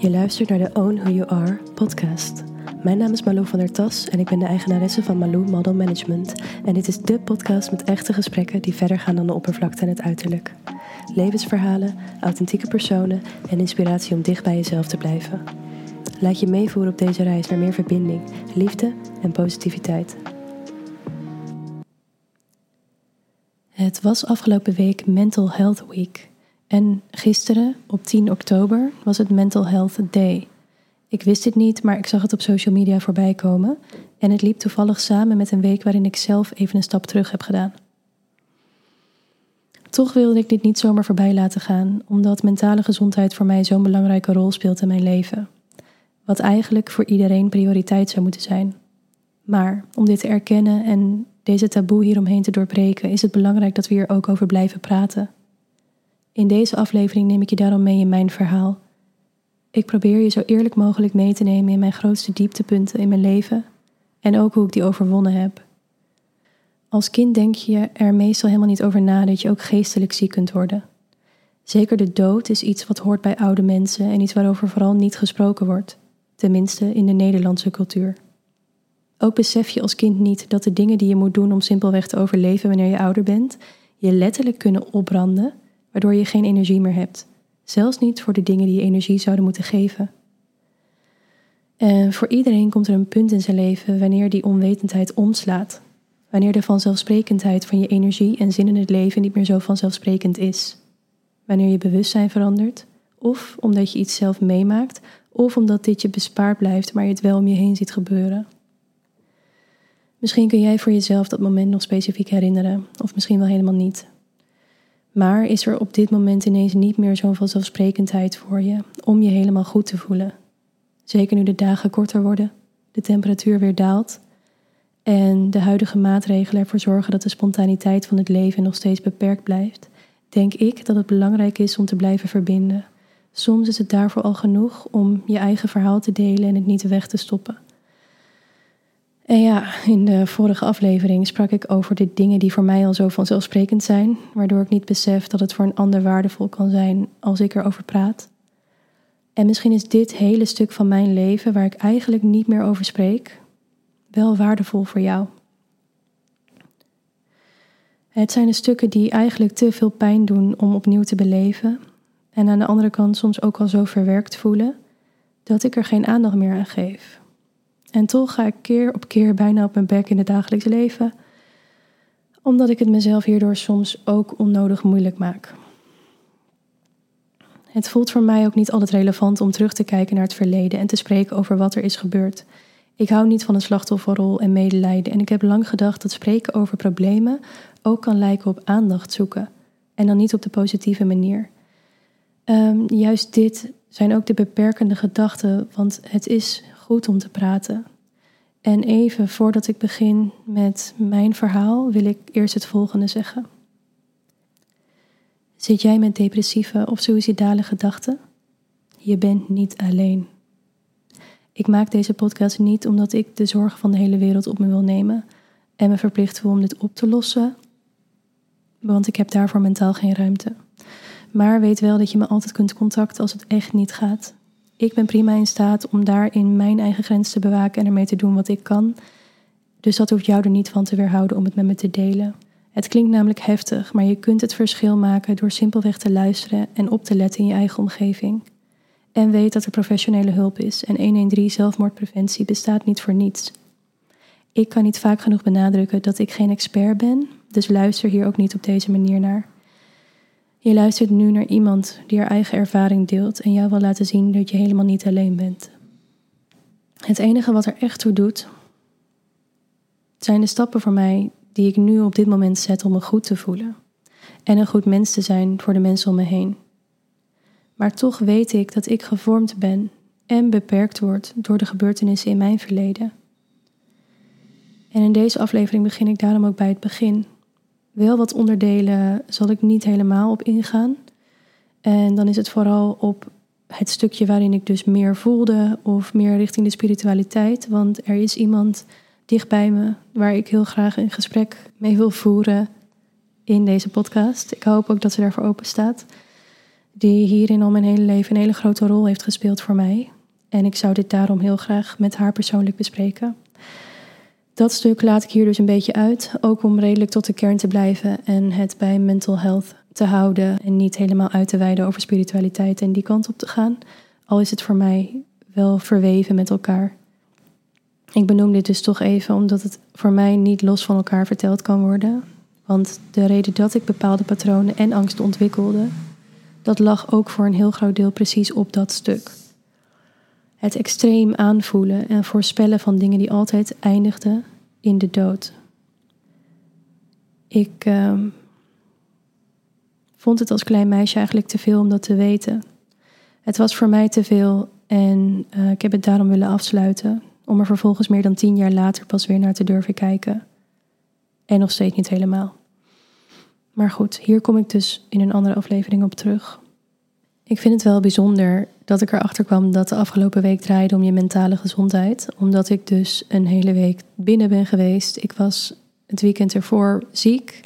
Je luistert naar de Own Who You Are podcast. Mijn naam is Malou van der Tas en ik ben de eigenaresse van Malou Model Management. En dit is de podcast met echte gesprekken die verder gaan dan de oppervlakte en het uiterlijk. Levensverhalen, authentieke personen en inspiratie om dicht bij jezelf te blijven. Laat je meevoeren op deze reis naar meer verbinding, liefde en positiviteit. Het was afgelopen week Mental Health Week. En gisteren, op 10 oktober, was het Mental Health Day. Ik wist dit niet, maar ik zag het op social media voorbij komen. En het liep toevallig samen met een week waarin ik zelf even een stap terug heb gedaan. Toch wilde ik dit niet zomaar voorbij laten gaan, omdat mentale gezondheid voor mij zo'n belangrijke rol speelt in mijn leven. Wat eigenlijk voor iedereen prioriteit zou moeten zijn. Maar om dit te erkennen en deze taboe hieromheen te doorbreken, is het belangrijk dat we hier ook over blijven praten. In deze aflevering neem ik je daarom mee in mijn verhaal. Ik probeer je zo eerlijk mogelijk mee te nemen in mijn grootste dieptepunten in mijn leven en ook hoe ik die overwonnen heb. Als kind denk je er meestal helemaal niet over na dat je ook geestelijk ziek kunt worden. Zeker de dood is iets wat hoort bij oude mensen en iets waarover vooral niet gesproken wordt, tenminste in de Nederlandse cultuur. Ook besef je als kind niet dat de dingen die je moet doen om simpelweg te overleven wanneer je ouder bent, je letterlijk kunnen opbranden waardoor je geen energie meer hebt. Zelfs niet voor de dingen die je energie zouden moeten geven. En voor iedereen komt er een punt in zijn leven wanneer die onwetendheid omslaat. Wanneer de vanzelfsprekendheid van je energie en zin in het leven niet meer zo vanzelfsprekend is. Wanneer je bewustzijn verandert, of omdat je iets zelf meemaakt, of omdat dit je bespaard blijft, maar je het wel om je heen ziet gebeuren. Misschien kun jij voor jezelf dat moment nog specifiek herinneren, of misschien wel helemaal niet. Maar is er op dit moment ineens niet meer zo'n vanzelfsprekendheid voor je om je helemaal goed te voelen? Zeker nu de dagen korter worden, de temperatuur weer daalt en de huidige maatregelen ervoor zorgen dat de spontaniteit van het leven nog steeds beperkt blijft, denk ik dat het belangrijk is om te blijven verbinden. Soms is het daarvoor al genoeg om je eigen verhaal te delen en het niet weg te stoppen. En ja, in de vorige aflevering sprak ik over de dingen die voor mij al zo vanzelfsprekend zijn, waardoor ik niet besef dat het voor een ander waardevol kan zijn als ik erover praat. En misschien is dit hele stuk van mijn leven waar ik eigenlijk niet meer over spreek, wel waardevol voor jou. Het zijn de stukken die eigenlijk te veel pijn doen om opnieuw te beleven, en aan de andere kant soms ook al zo verwerkt voelen dat ik er geen aandacht meer aan geef. En toch ga ik keer op keer bijna op mijn bek in het dagelijks leven, omdat ik het mezelf hierdoor soms ook onnodig moeilijk maak. Het voelt voor mij ook niet altijd relevant om terug te kijken naar het verleden en te spreken over wat er is gebeurd. Ik hou niet van een slachtofferrol en medelijden en ik heb lang gedacht dat spreken over problemen ook kan lijken op aandacht zoeken en dan niet op de positieve manier. Um, juist dit zijn ook de beperkende gedachten, want het is goed om te praten. En even voordat ik begin met mijn verhaal, wil ik eerst het volgende zeggen. Zit jij met depressieve of suïcidale gedachten? Je bent niet alleen. Ik maak deze podcast niet omdat ik de zorgen van de hele wereld op me wil nemen en me verplicht voel om dit op te lossen, want ik heb daarvoor mentaal geen ruimte. Maar weet wel dat je me altijd kunt contacten als het echt niet gaat. Ik ben prima in staat om daarin mijn eigen grens te bewaken en ermee te doen wat ik kan. Dus dat hoeft jou er niet van te weerhouden om het met me te delen. Het klinkt namelijk heftig, maar je kunt het verschil maken door simpelweg te luisteren en op te letten in je eigen omgeving. En weet dat er professionele hulp is en 113 zelfmoordpreventie bestaat niet voor niets. Ik kan niet vaak genoeg benadrukken dat ik geen expert ben, dus luister hier ook niet op deze manier naar. Je luistert nu naar iemand die haar eigen ervaring deelt en jou wil laten zien dat je helemaal niet alleen bent. Het enige wat er echt toe doet, zijn de stappen voor mij die ik nu op dit moment zet om me goed te voelen en een goed mens te zijn voor de mensen om me heen. Maar toch weet ik dat ik gevormd ben en beperkt word door de gebeurtenissen in mijn verleden. En in deze aflevering begin ik daarom ook bij het begin, wel wat onderdelen zal ik niet helemaal op ingaan. En dan is het vooral op het stukje waarin ik dus meer voelde of meer richting de spiritualiteit. Want er is iemand dicht bij me waar ik heel graag een gesprek mee wil voeren in deze podcast. Ik hoop ook dat ze daarvoor open staat. die hierin al mijn hele leven een hele grote rol heeft gespeeld voor mij. En ik zou dit daarom heel graag met haar persoonlijk bespreken. Dat stuk laat ik hier dus een beetje uit, ook om redelijk tot de kern te blijven en het bij mental health te houden en niet helemaal uit te wijden over spiritualiteit en die kant op te gaan. Al is het voor mij wel verweven met elkaar. Ik benoem dit dus toch even omdat het voor mij niet los van elkaar verteld kan worden. Want de reden dat ik bepaalde patronen en angsten ontwikkelde, dat lag ook voor een heel groot deel precies op dat stuk. Het extreem aanvoelen en voorspellen van dingen die altijd eindigden in de dood. Ik uh, vond het als klein meisje eigenlijk te veel om dat te weten. Het was voor mij te veel en uh, ik heb het daarom willen afsluiten, om er vervolgens meer dan tien jaar later pas weer naar te durven kijken. En nog steeds niet helemaal. Maar goed, hier kom ik dus in een andere aflevering op terug. Ik vind het wel bijzonder dat ik erachter kwam dat de afgelopen week draaide om je mentale gezondheid. Omdat ik dus een hele week binnen ben geweest. Ik was het weekend ervoor ziek.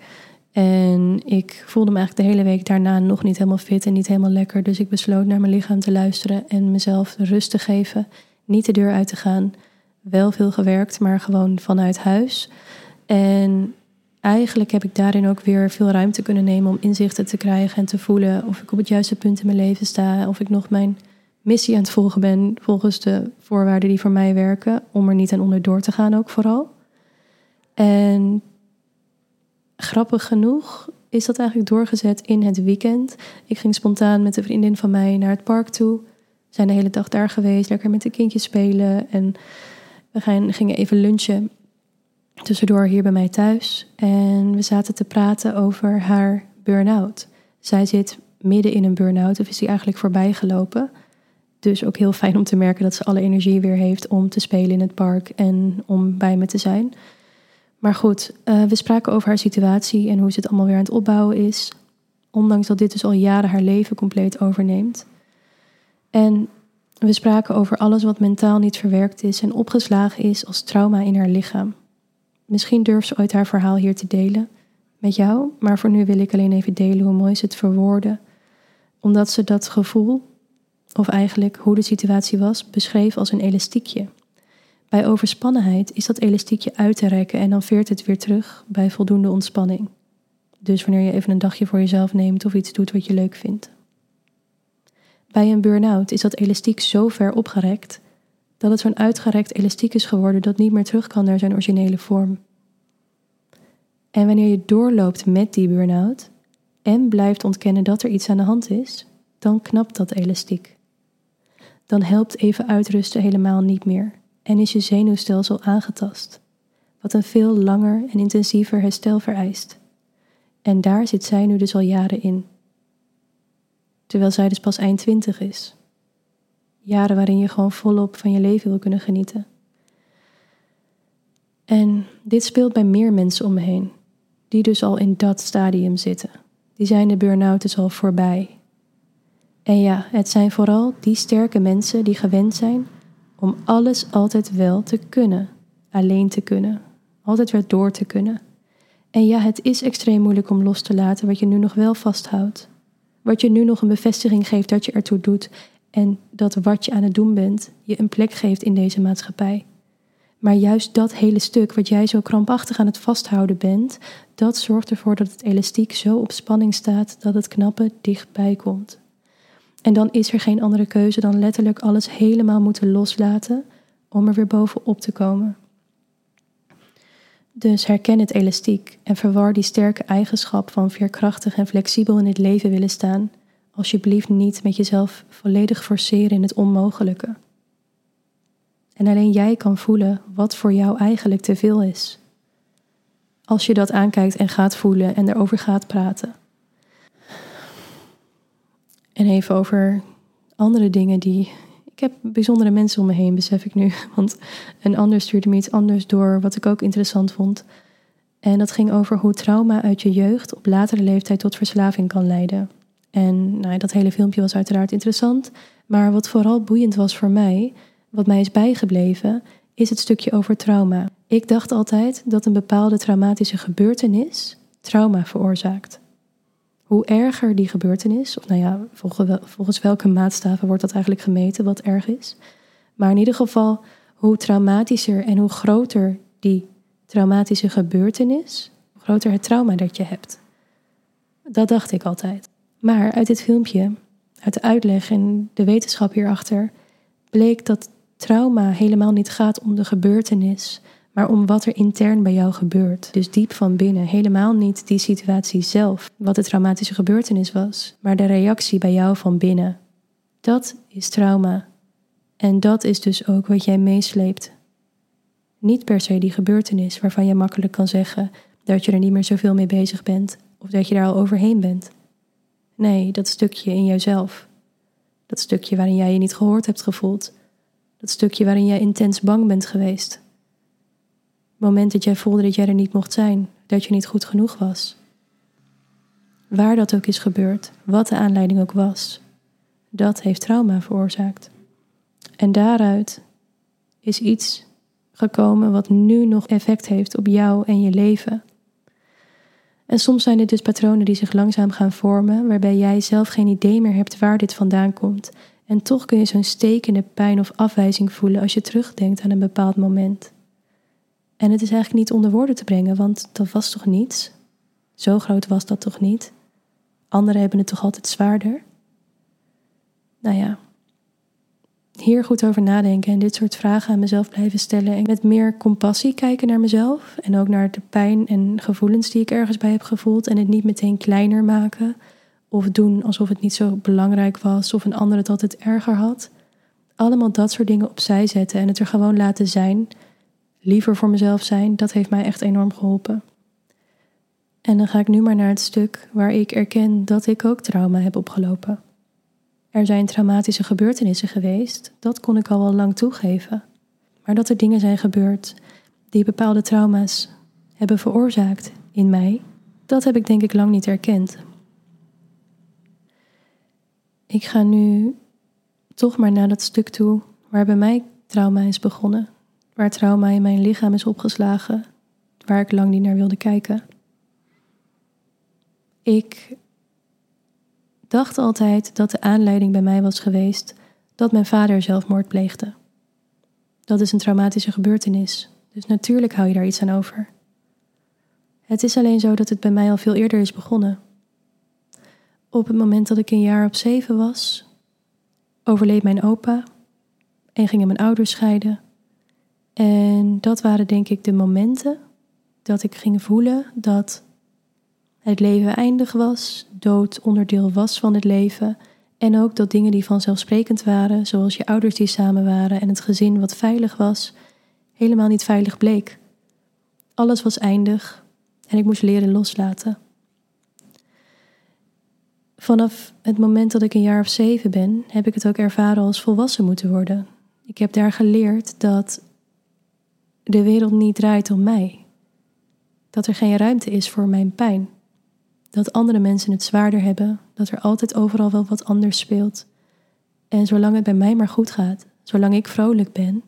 En ik voelde me eigenlijk de hele week daarna nog niet helemaal fit en niet helemaal lekker. Dus ik besloot naar mijn lichaam te luisteren en mezelf rust te geven. Niet de deur uit te gaan. Wel veel gewerkt, maar gewoon vanuit huis. En eigenlijk heb ik daarin ook weer veel ruimte kunnen nemen om inzichten te krijgen en te voelen of ik op het juiste punt in mijn leven sta, of ik nog mijn missie aan het volgen ben volgens de voorwaarden die voor mij werken, om er niet aan onder door te gaan ook vooral. En grappig genoeg is dat eigenlijk doorgezet in het weekend. Ik ging spontaan met een vriendin van mij naar het park toe. We zijn de hele dag daar geweest, lekker met de kindjes spelen. En we gingen even lunchen tussendoor hier bij mij thuis. En we zaten te praten over haar burn-out. Zij zit midden in een burn-out, of is die eigenlijk voorbij gelopen. Dus ook heel fijn om te merken dat ze alle energie weer heeft om te spelen in het park en om bij me te zijn. Maar goed, uh, we spraken over haar situatie en hoe ze het allemaal weer aan het opbouwen is. Ondanks dat dit dus al jaren haar leven compleet overneemt. En we spraken over alles wat mentaal niet verwerkt is en opgeslagen is als trauma in haar lichaam. Misschien durft ze ooit haar verhaal hier te delen met jou, maar voor nu wil ik alleen even delen hoe mooi ze het verwoorden. Omdat ze dat gevoel, of eigenlijk hoe de situatie was, beschreef als een elastiekje. Bij overspannenheid is dat elastiekje uit te rekken en dan veert het weer terug bij voldoende ontspanning. Dus wanneer je even een dagje voor jezelf neemt of iets doet wat je leuk vindt. Bij een burn-out is dat elastiek zo ver opgerekt dat het zo'n uitgerekt elastiek is geworden dat niet meer terug kan naar zijn originele vorm. En wanneer je doorloopt met die burn-out en blijft ontkennen dat er iets aan de hand is, dan knapt dat elastiek. Dan helpt even uitrusten helemaal niet meer en is je zenuwstelsel aangetast, wat een veel langer en intensiever herstel vereist. En daar zit zij nu dus al jaren in. Terwijl zij dus pas eind twintig is. Jaren waarin je gewoon volop van je leven wil kunnen genieten. En dit speelt bij meer mensen om me heen, die dus al in dat stadium zitten. Die zijn de burn-out dus al voorbij. En ja, het zijn vooral die sterke mensen die gewend zijn om alles altijd wel te kunnen, alleen te kunnen, altijd weer door te kunnen. En ja, het is extreem moeilijk om los te laten wat je nu nog wel vasthoudt. Wat je nu nog een bevestiging geeft dat je ertoe doet en dat wat je aan het doen bent je een plek geeft in deze maatschappij. Maar juist dat hele stuk wat jij zo krampachtig aan het vasthouden bent, dat zorgt ervoor dat het elastiek zo op spanning staat dat het knappen dichtbij komt. En dan is er geen andere keuze dan letterlijk alles helemaal moeten loslaten om er weer bovenop te komen. Dus herken het elastiek en verwar die sterke eigenschap van veerkrachtig en flexibel in het leven willen staan alsjeblieft niet met jezelf volledig forceren in het onmogelijke. En alleen jij kan voelen wat voor jou eigenlijk te veel is. Als je dat aankijkt en gaat voelen en erover gaat praten. En even over andere dingen die. Ik heb bijzondere mensen om me heen, besef ik nu. Want een ander stuurde me iets anders door, wat ik ook interessant vond. En dat ging over hoe trauma uit je jeugd op latere leeftijd tot verslaving kan leiden. En nou, dat hele filmpje was uiteraard interessant. Maar wat vooral boeiend was voor mij, wat mij is bijgebleven, is het stukje over trauma. Ik dacht altijd dat een bepaalde traumatische gebeurtenis trauma veroorzaakt. hoe erger die gebeurtenis, of nou ja, volgens welke maatstaven wordt dat eigenlijk gemeten wat erg is. Maar in ieder geval, hoe traumatischer en hoe groter die traumatische gebeurtenis, hoe groter het trauma dat je hebt. Dat dacht ik altijd. Maar uit dit filmpje, uit de uitleg en de wetenschap hierachter, bleek dat trauma helemaal niet gaat om de gebeurtenis, maar om wat er intern bij jou gebeurt. Dus diep van binnen. Helemaal niet die situatie zelf, wat de traumatische gebeurtenis was, maar de reactie bij jou van binnen. Dat is trauma. En dat is dus ook wat jij meesleept. Niet per se die gebeurtenis waarvan je makkelijk kan zeggen dat je er niet meer zoveel mee bezig bent of dat je daar al overheen bent. Nee, dat stukje in jezelf. Dat stukje waarin jij je niet gehoord hebt gevoeld. Dat stukje waarin jij intens bang bent geweest. Het moment dat jij voelde dat jij er niet mocht zijn, dat je niet goed genoeg was. Waar dat ook is gebeurd, wat de aanleiding ook was, dat heeft trauma veroorzaakt. En daaruit is iets gekomen wat nu nog effect heeft op jou en je leven. En soms zijn het dus patronen die zich langzaam gaan vormen, waarbij jij zelf geen idee meer hebt waar dit vandaan komt. En toch kun je zo'n stekende pijn of afwijzing voelen als je terugdenkt aan een bepaald moment. En het is eigenlijk niet onder woorden te brengen, want dat was toch niets? Zo groot was dat toch niet? Anderen hebben het toch altijd zwaarder? Nou ja, hier goed over nadenken en dit soort vragen aan mezelf blijven stellen. En met meer compassie kijken naar mezelf. En ook naar de pijn en gevoelens die ik ergens bij heb gevoeld. En het niet meteen kleiner maken. Of doen alsof het niet zo belangrijk was. Of een ander het altijd erger had. Allemaal dat soort dingen opzij zetten en het er gewoon laten zijn. Liever voor mezelf zijn, dat heeft mij echt enorm geholpen. En dan ga ik nu maar naar het stuk waar ik erken dat ik ook trauma heb opgelopen. Er zijn traumatische gebeurtenissen geweest, dat kon ik al wel lang toegeven. Maar dat er dingen zijn gebeurd die bepaalde trauma's hebben veroorzaakt in mij, dat heb ik denk ik lang niet erkend. Ik ga nu toch maar naar dat stuk toe waar bij mij trauma is begonnen, waar trauma in mijn lichaam is opgeslagen, waar ik lang niet naar wilde kijken. Ik dacht altijd dat de aanleiding bij mij was geweest dat mijn vader zelfmoord pleegde. Dat is een traumatische gebeurtenis, dus natuurlijk hou je daar iets aan over. Het is alleen zo dat het bij mij al veel eerder is begonnen. Op het moment dat ik een jaar op zeven was, overleed mijn opa en gingen mijn ouders scheiden. En dat waren denk ik de momenten dat ik ging voelen dat het leven eindig was, dood onderdeel was van het leven en ook dat dingen die vanzelfsprekend waren, zoals je ouders die samen waren en het gezin wat veilig was, helemaal niet veilig bleek. Alles was eindig en ik moest leren loslaten. Vanaf het moment dat ik een jaar of zeven ben, heb ik het ook ervaren als volwassen moeten worden. Ik heb daar geleerd dat de wereld niet draait om mij. Dat er geen ruimte is voor mijn pijn dat andere mensen het zwaarder hebben, dat er altijd overal wel wat anders speelt. En zolang het bij mij maar goed gaat, zolang ik vrolijk ben,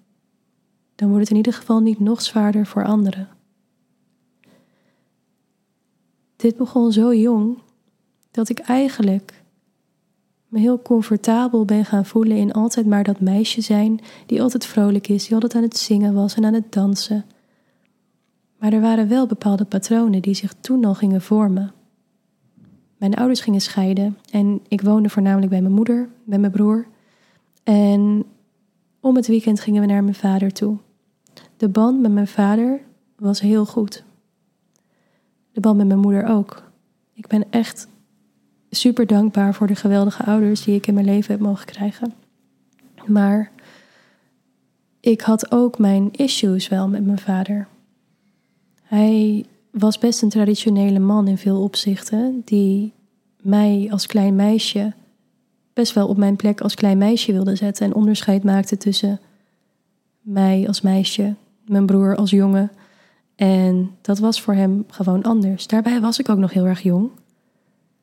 dan wordt het in ieder geval niet nog zwaarder voor anderen. Dit begon zo jong dat ik eigenlijk me heel comfortabel ben gaan voelen in altijd maar dat meisje zijn die altijd vrolijk is, die altijd aan het zingen was en aan het dansen. Maar er waren wel bepaalde patronen die zich toen al gingen vormen. Mijn ouders gingen scheiden en ik woonde voornamelijk bij mijn moeder, bij mijn broer. En om het weekend gingen we naar mijn vader toe. De band met mijn vader was heel goed. De band met mijn moeder ook. Ik ben echt super dankbaar voor de geweldige ouders die ik in mijn leven heb mogen krijgen. Maar ik had ook mijn issues wel met mijn vader. Hij was best een traditionele man in veel opzichten, die mij als klein meisje best wel op mijn plek als klein meisje wilde zetten en onderscheid maakte tussen mij als meisje, mijn broer als jongen. En dat was voor hem gewoon anders. Daarbij was ik ook nog heel erg jong.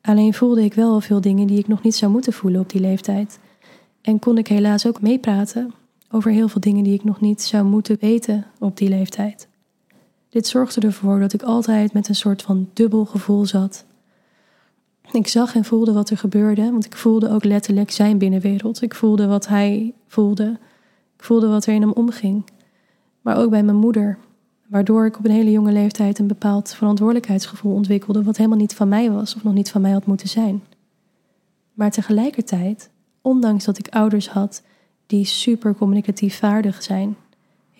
Alleen voelde ik wel veel dingen die ik nog niet zou moeten voelen op die leeftijd. En kon ik helaas ook meepraten over heel veel dingen die ik nog niet zou moeten weten op die leeftijd. Dit zorgde ervoor dat ik altijd met een soort van dubbel gevoel zat. Ik zag en voelde wat er gebeurde, want ik voelde ook letterlijk zijn binnenwereld. Ik voelde wat hij voelde. Ik voelde wat er in hem omging. Maar ook bij mijn moeder, waardoor ik op een hele jonge leeftijd een bepaald verantwoordelijkheidsgevoel ontwikkelde, wat helemaal niet van mij was of nog niet van mij had moeten zijn. Maar tegelijkertijd, ondanks dat ik ouders had die super communicatief vaardig zijn,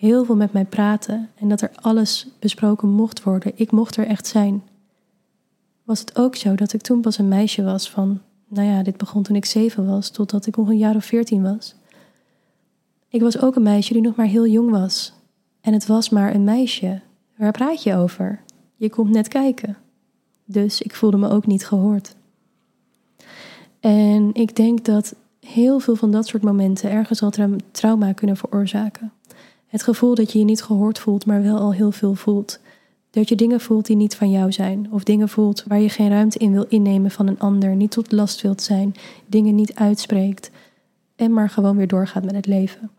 heel veel met mij praten en dat er alles besproken mocht worden, ik mocht er echt zijn, was het ook zo dat ik toen pas een meisje was van, nou ja, dit begon toen ik zeven was, totdat ik nog een jaar of veertien was. Ik was ook een meisje die nog maar heel jong was. En het was maar een meisje. Waar praat je over? Je komt net kijken. Dus ik voelde me ook niet gehoord. En ik denk dat heel veel van dat soort momenten ergens al trauma kunnen veroorzaken. Het gevoel dat je je niet gehoord voelt, maar wel al heel veel voelt. Dat je dingen voelt die niet van jou zijn. Of dingen voelt waar je geen ruimte in wil innemen van een ander. Niet tot last wilt zijn. Dingen niet uitspreekt. En maar gewoon weer doorgaat met het leven.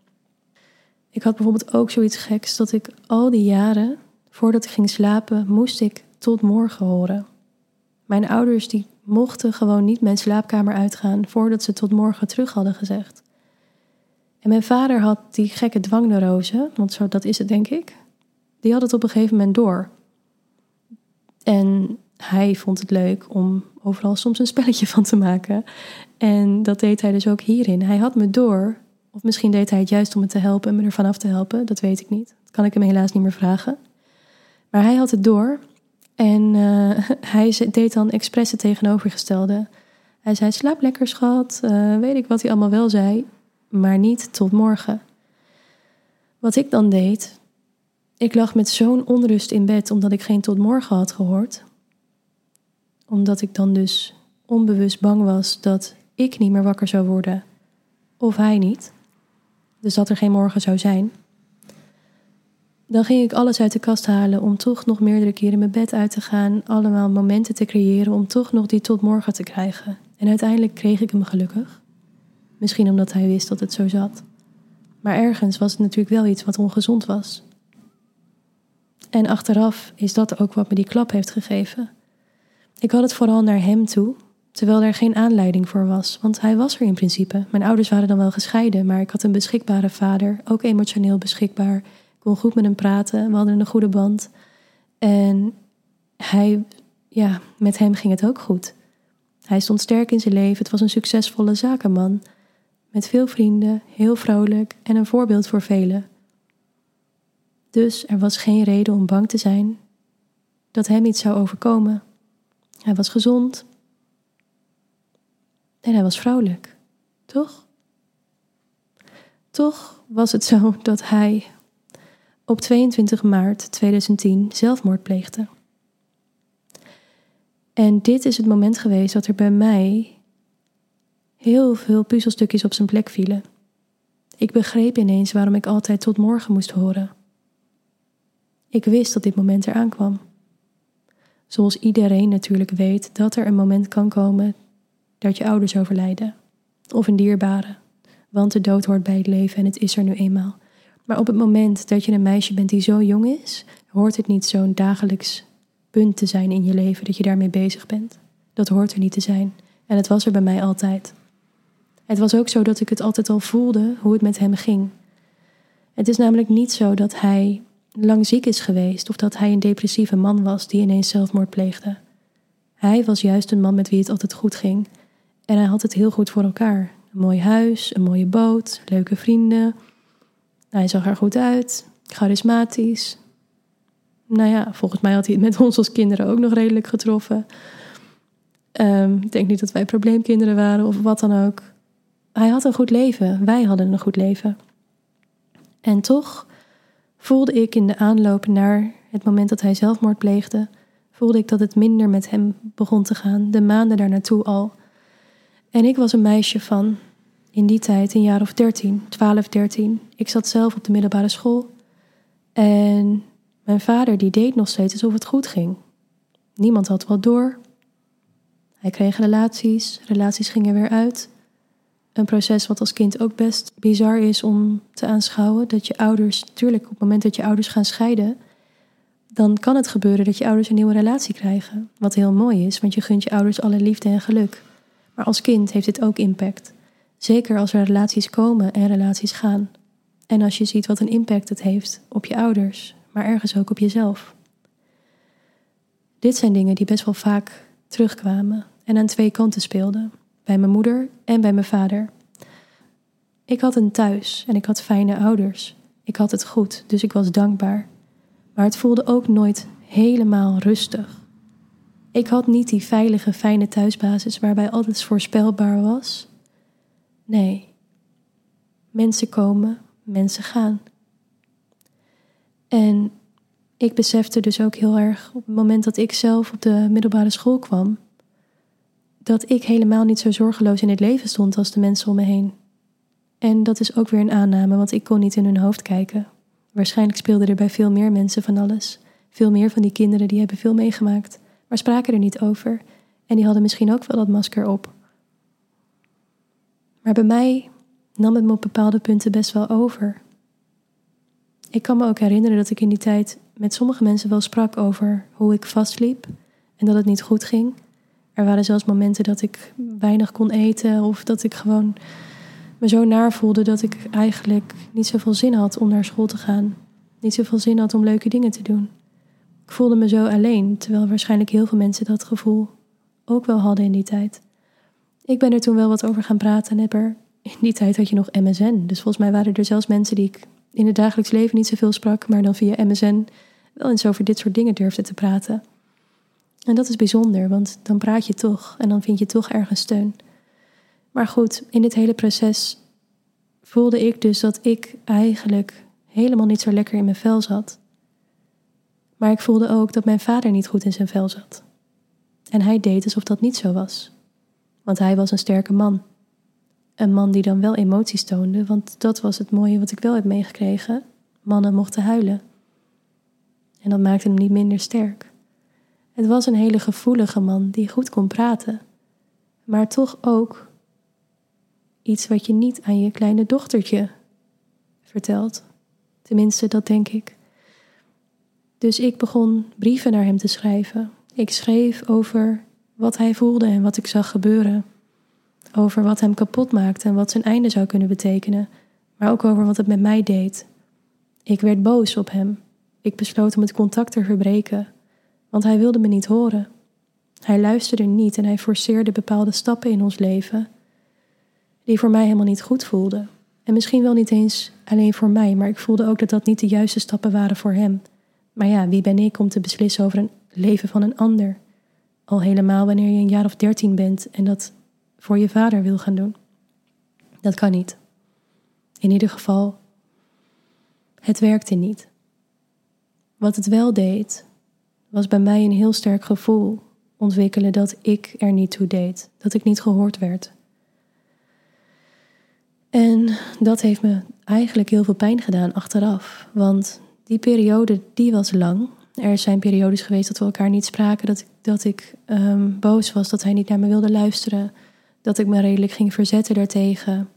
Ik had bijvoorbeeld ook zoiets geks dat ik al die jaren, voordat ik ging slapen, moest ik tot morgen horen. Mijn ouders die mochten gewoon niet mijn slaapkamer uitgaan voordat ze tot morgen terug hadden gezegd. En mijn vader had die gekke dwangneurose, want zo dat is het denk ik. Die had het op een gegeven moment door. En hij vond het leuk om overal soms een spelletje van te maken. En dat deed hij dus ook hierin. Hij had me door. Of misschien deed hij het juist om me te helpen en me ervan af te helpen. Dat weet ik niet. Dat kan ik hem helaas niet meer vragen. Maar hij had het door. En uh, hij deed dan expres het tegenovergestelde. Hij zei: Slaap lekker, schat. Uh, weet ik wat hij allemaal wel zei. Maar niet tot morgen. Wat ik dan deed, ik lag met zo'n onrust in bed omdat ik geen tot morgen had gehoord. Omdat ik dan dus onbewust bang was dat ik niet meer wakker zou worden of hij niet. Dus dat er geen morgen zou zijn. Dan ging ik alles uit de kast halen om toch nog meerdere keren mijn bed uit te gaan, allemaal momenten te creëren om toch nog die tot morgen te krijgen. En uiteindelijk kreeg ik hem gelukkig. Misschien omdat hij wist dat het zo zat. Maar ergens was het natuurlijk wel iets wat ongezond was. En achteraf is dat ook wat me die klap heeft gegeven. Ik had het vooral naar hem toe, terwijl er geen aanleiding voor was, want hij was er in principe. Mijn ouders waren dan wel gescheiden, maar ik had een beschikbare vader, ook emotioneel beschikbaar. Ik kon goed met hem praten, we hadden een goede band. En hij, ja, met hem ging het ook goed. Hij stond sterk in zijn leven, het was een succesvolle zakenman. Met veel vrienden, heel vrolijk en een voorbeeld voor velen. Dus er was geen reden om bang te zijn dat hem iets zou overkomen. Hij was gezond en hij was vrouwelijk, toch? Toch was het zo dat hij op 22 maart 2010 zelfmoord pleegde. En dit is het moment geweest dat er bij mij heel veel puzzelstukjes op zijn plek vielen. Ik begreep ineens waarom ik altijd tot morgen moest horen. Ik wist dat dit moment eraan kwam. Zoals iedereen natuurlijk weet dat er een moment kan komen dat je ouders overlijden. Of een dierbare. Want de dood hoort bij het leven en het is er nu eenmaal. Maar op het moment dat je een meisje bent die zo jong is, hoort het niet zo'n dagelijks punt te zijn in je leven dat je daarmee bezig bent. Dat hoort er niet te zijn. En het was er bij mij altijd. Het was ook zo dat ik het altijd al voelde hoe het met hem ging. Het is namelijk niet zo dat hij lang ziek is geweest of dat hij een depressieve man was die ineens zelfmoord pleegde. Hij was juist een man met wie het altijd goed ging en hij had het heel goed voor elkaar. Een mooi huis, een mooie boot, leuke vrienden. Hij zag er goed uit, charismatisch. Nou ja, volgens mij had hij het met ons als kinderen ook nog redelijk getroffen. Ehm, ik denk niet dat wij probleemkinderen waren of wat dan ook. Hij had een goed leven, wij hadden een goed leven. En toch voelde ik in de aanloop naar het moment dat hij zelfmoord pleegde, voelde ik dat het minder met hem begon te gaan, de maanden daar naartoe al. En ik was een meisje van, in die tijd, een jaar of 13, 12, 13. Ik zat zelf op de middelbare school. En mijn vader die deed nog steeds alsof het goed ging. Niemand had wat door. Hij kreeg relaties, relaties gingen weer uit. Een proces wat als kind ook best bizar is om te aanschouwen. Dat je ouders, natuurlijk op het moment dat je ouders gaan scheiden, dan kan het gebeuren dat je ouders een nieuwe relatie krijgen. Wat heel mooi is, want je gunt je ouders alle liefde en geluk. Maar als kind heeft dit ook impact. Zeker als er relaties komen en relaties gaan. En als je ziet wat een impact het heeft op je ouders, maar ergens ook op jezelf. Dit zijn dingen die best wel vaak terugkwamen en aan twee kanten speelden: bij mijn moeder en bij mijn vader. Ik had een thuis en ik had fijne ouders. Ik had het goed, dus ik was dankbaar. Maar het voelde ook nooit helemaal rustig. Ik had niet die veilige, fijne thuisbasis waarbij alles voorspelbaar was. Nee. Mensen komen, mensen gaan. En ik besefte dus ook heel erg op het moment dat ik zelf op de middelbare school kwam, dat ik helemaal niet zo zorgeloos in het leven stond als de mensen om me heen. En dat is ook weer een aanname, want ik kon niet in hun hoofd kijken. Waarschijnlijk speelde er bij veel meer mensen van alles. Veel meer van die kinderen die hebben veel meegemaakt, maar spraken er niet over. En die hadden misschien ook wel dat masker op. Maar bij mij nam het me op bepaalde punten best wel over. Ik kan me ook herinneren dat ik in die tijd met sommige mensen wel sprak over hoe ik vastliep en dat het niet goed ging. Er waren zelfs momenten dat ik weinig kon eten of dat ik gewoon me zo naar voelde dat ik eigenlijk niet zoveel zin had om naar school te gaan. Niet zoveel zin had om leuke dingen te doen. Ik voelde me zo alleen, terwijl waarschijnlijk heel veel mensen dat gevoel ook wel hadden in die tijd. Ik ben er toen wel wat over gaan praten en heb. In die tijd had je nog MSN. Dus volgens mij waren er zelfs mensen die ik in het dagelijks leven niet zoveel sprak, maar dan via MSN wel eens over dit soort dingen durfde te praten. En dat is bijzonder, want dan praat je toch en dan vind je toch ergens steun. Maar goed, in dit hele proces voelde ik dus dat ik eigenlijk helemaal niet zo lekker in mijn vel zat. Maar ik voelde ook dat mijn vader niet goed in zijn vel zat. En hij deed alsof dat niet zo was. Want hij was een sterke man. Een man die dan wel emoties toonde, want dat was het mooie wat ik wel heb meegekregen. Mannen mochten huilen. En dat maakte hem niet minder sterk. Het was een hele gevoelige man die goed kon praten, maar toch ook iets wat je niet aan je kleine dochtertje vertelt. Tenminste, dat denk ik. Dus ik begon brieven naar hem te schrijven. Ik schreef over wat hij voelde en wat ik zag gebeuren. Over wat hem kapot maakte en wat zijn einde zou kunnen betekenen, maar ook over wat het met mij deed. Ik werd boos op hem. Ik besloot om het contact te verbreken, want hij wilde me niet horen. Hij luisterde niet en hij forceerde bepaalde stappen in ons leven die voor mij helemaal niet goed voelden. En misschien wel niet eens alleen voor mij, maar ik voelde ook dat dat niet de juiste stappen waren voor hem. Maar ja, wie ben ik om te beslissen over een leven van een ander? Al helemaal wanneer je een jaar of dertien bent en dat voor je vader wil gaan doen. Dat kan niet. In ieder geval, het werkte niet. Wat het wel deed, was bij mij een heel sterk gevoel ontwikkelen dat ik er niet toe deed, dat ik niet gehoord werd. En dat heeft me eigenlijk heel veel pijn gedaan achteraf, want die periode die was lang. Er zijn periodes geweest dat we elkaar niet spraken, dat ik, dat ik ehm, boos was dat hij niet naar me wilde luisteren, dat ik me redelijk ging verzetten daartegen.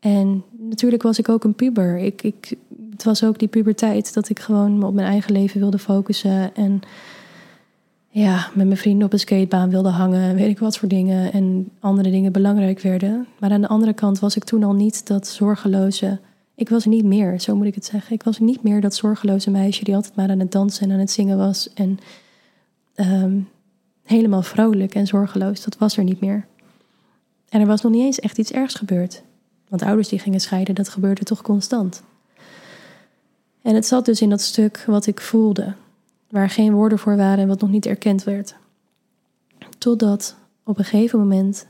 En natuurlijk was ik ook een puber. Ik, ik, het was ook die puberteit dat ik gewoon op mijn eigen leven wilde focussen. En ja, met mijn vrienden op een skatebaan wilde hangen, weet ik wat voor dingen. En andere dingen belangrijk werden. Maar aan de andere kant was ik toen al niet dat zorgeloze. Ik was niet meer, zo moet ik het zeggen. Ik was niet meer dat zorgeloze meisje die altijd maar aan het dansen en aan het zingen was. En ehm, helemaal vrolijk en zorgeloos. Dat was er niet meer. En er was nog niet eens echt iets ergs gebeurd. Want ouders die gingen scheiden, dat gebeurde toch constant. En het zat dus in dat stuk wat ik voelde, waar geen woorden voor waren en wat nog niet erkend werd. Totdat op een gegeven moment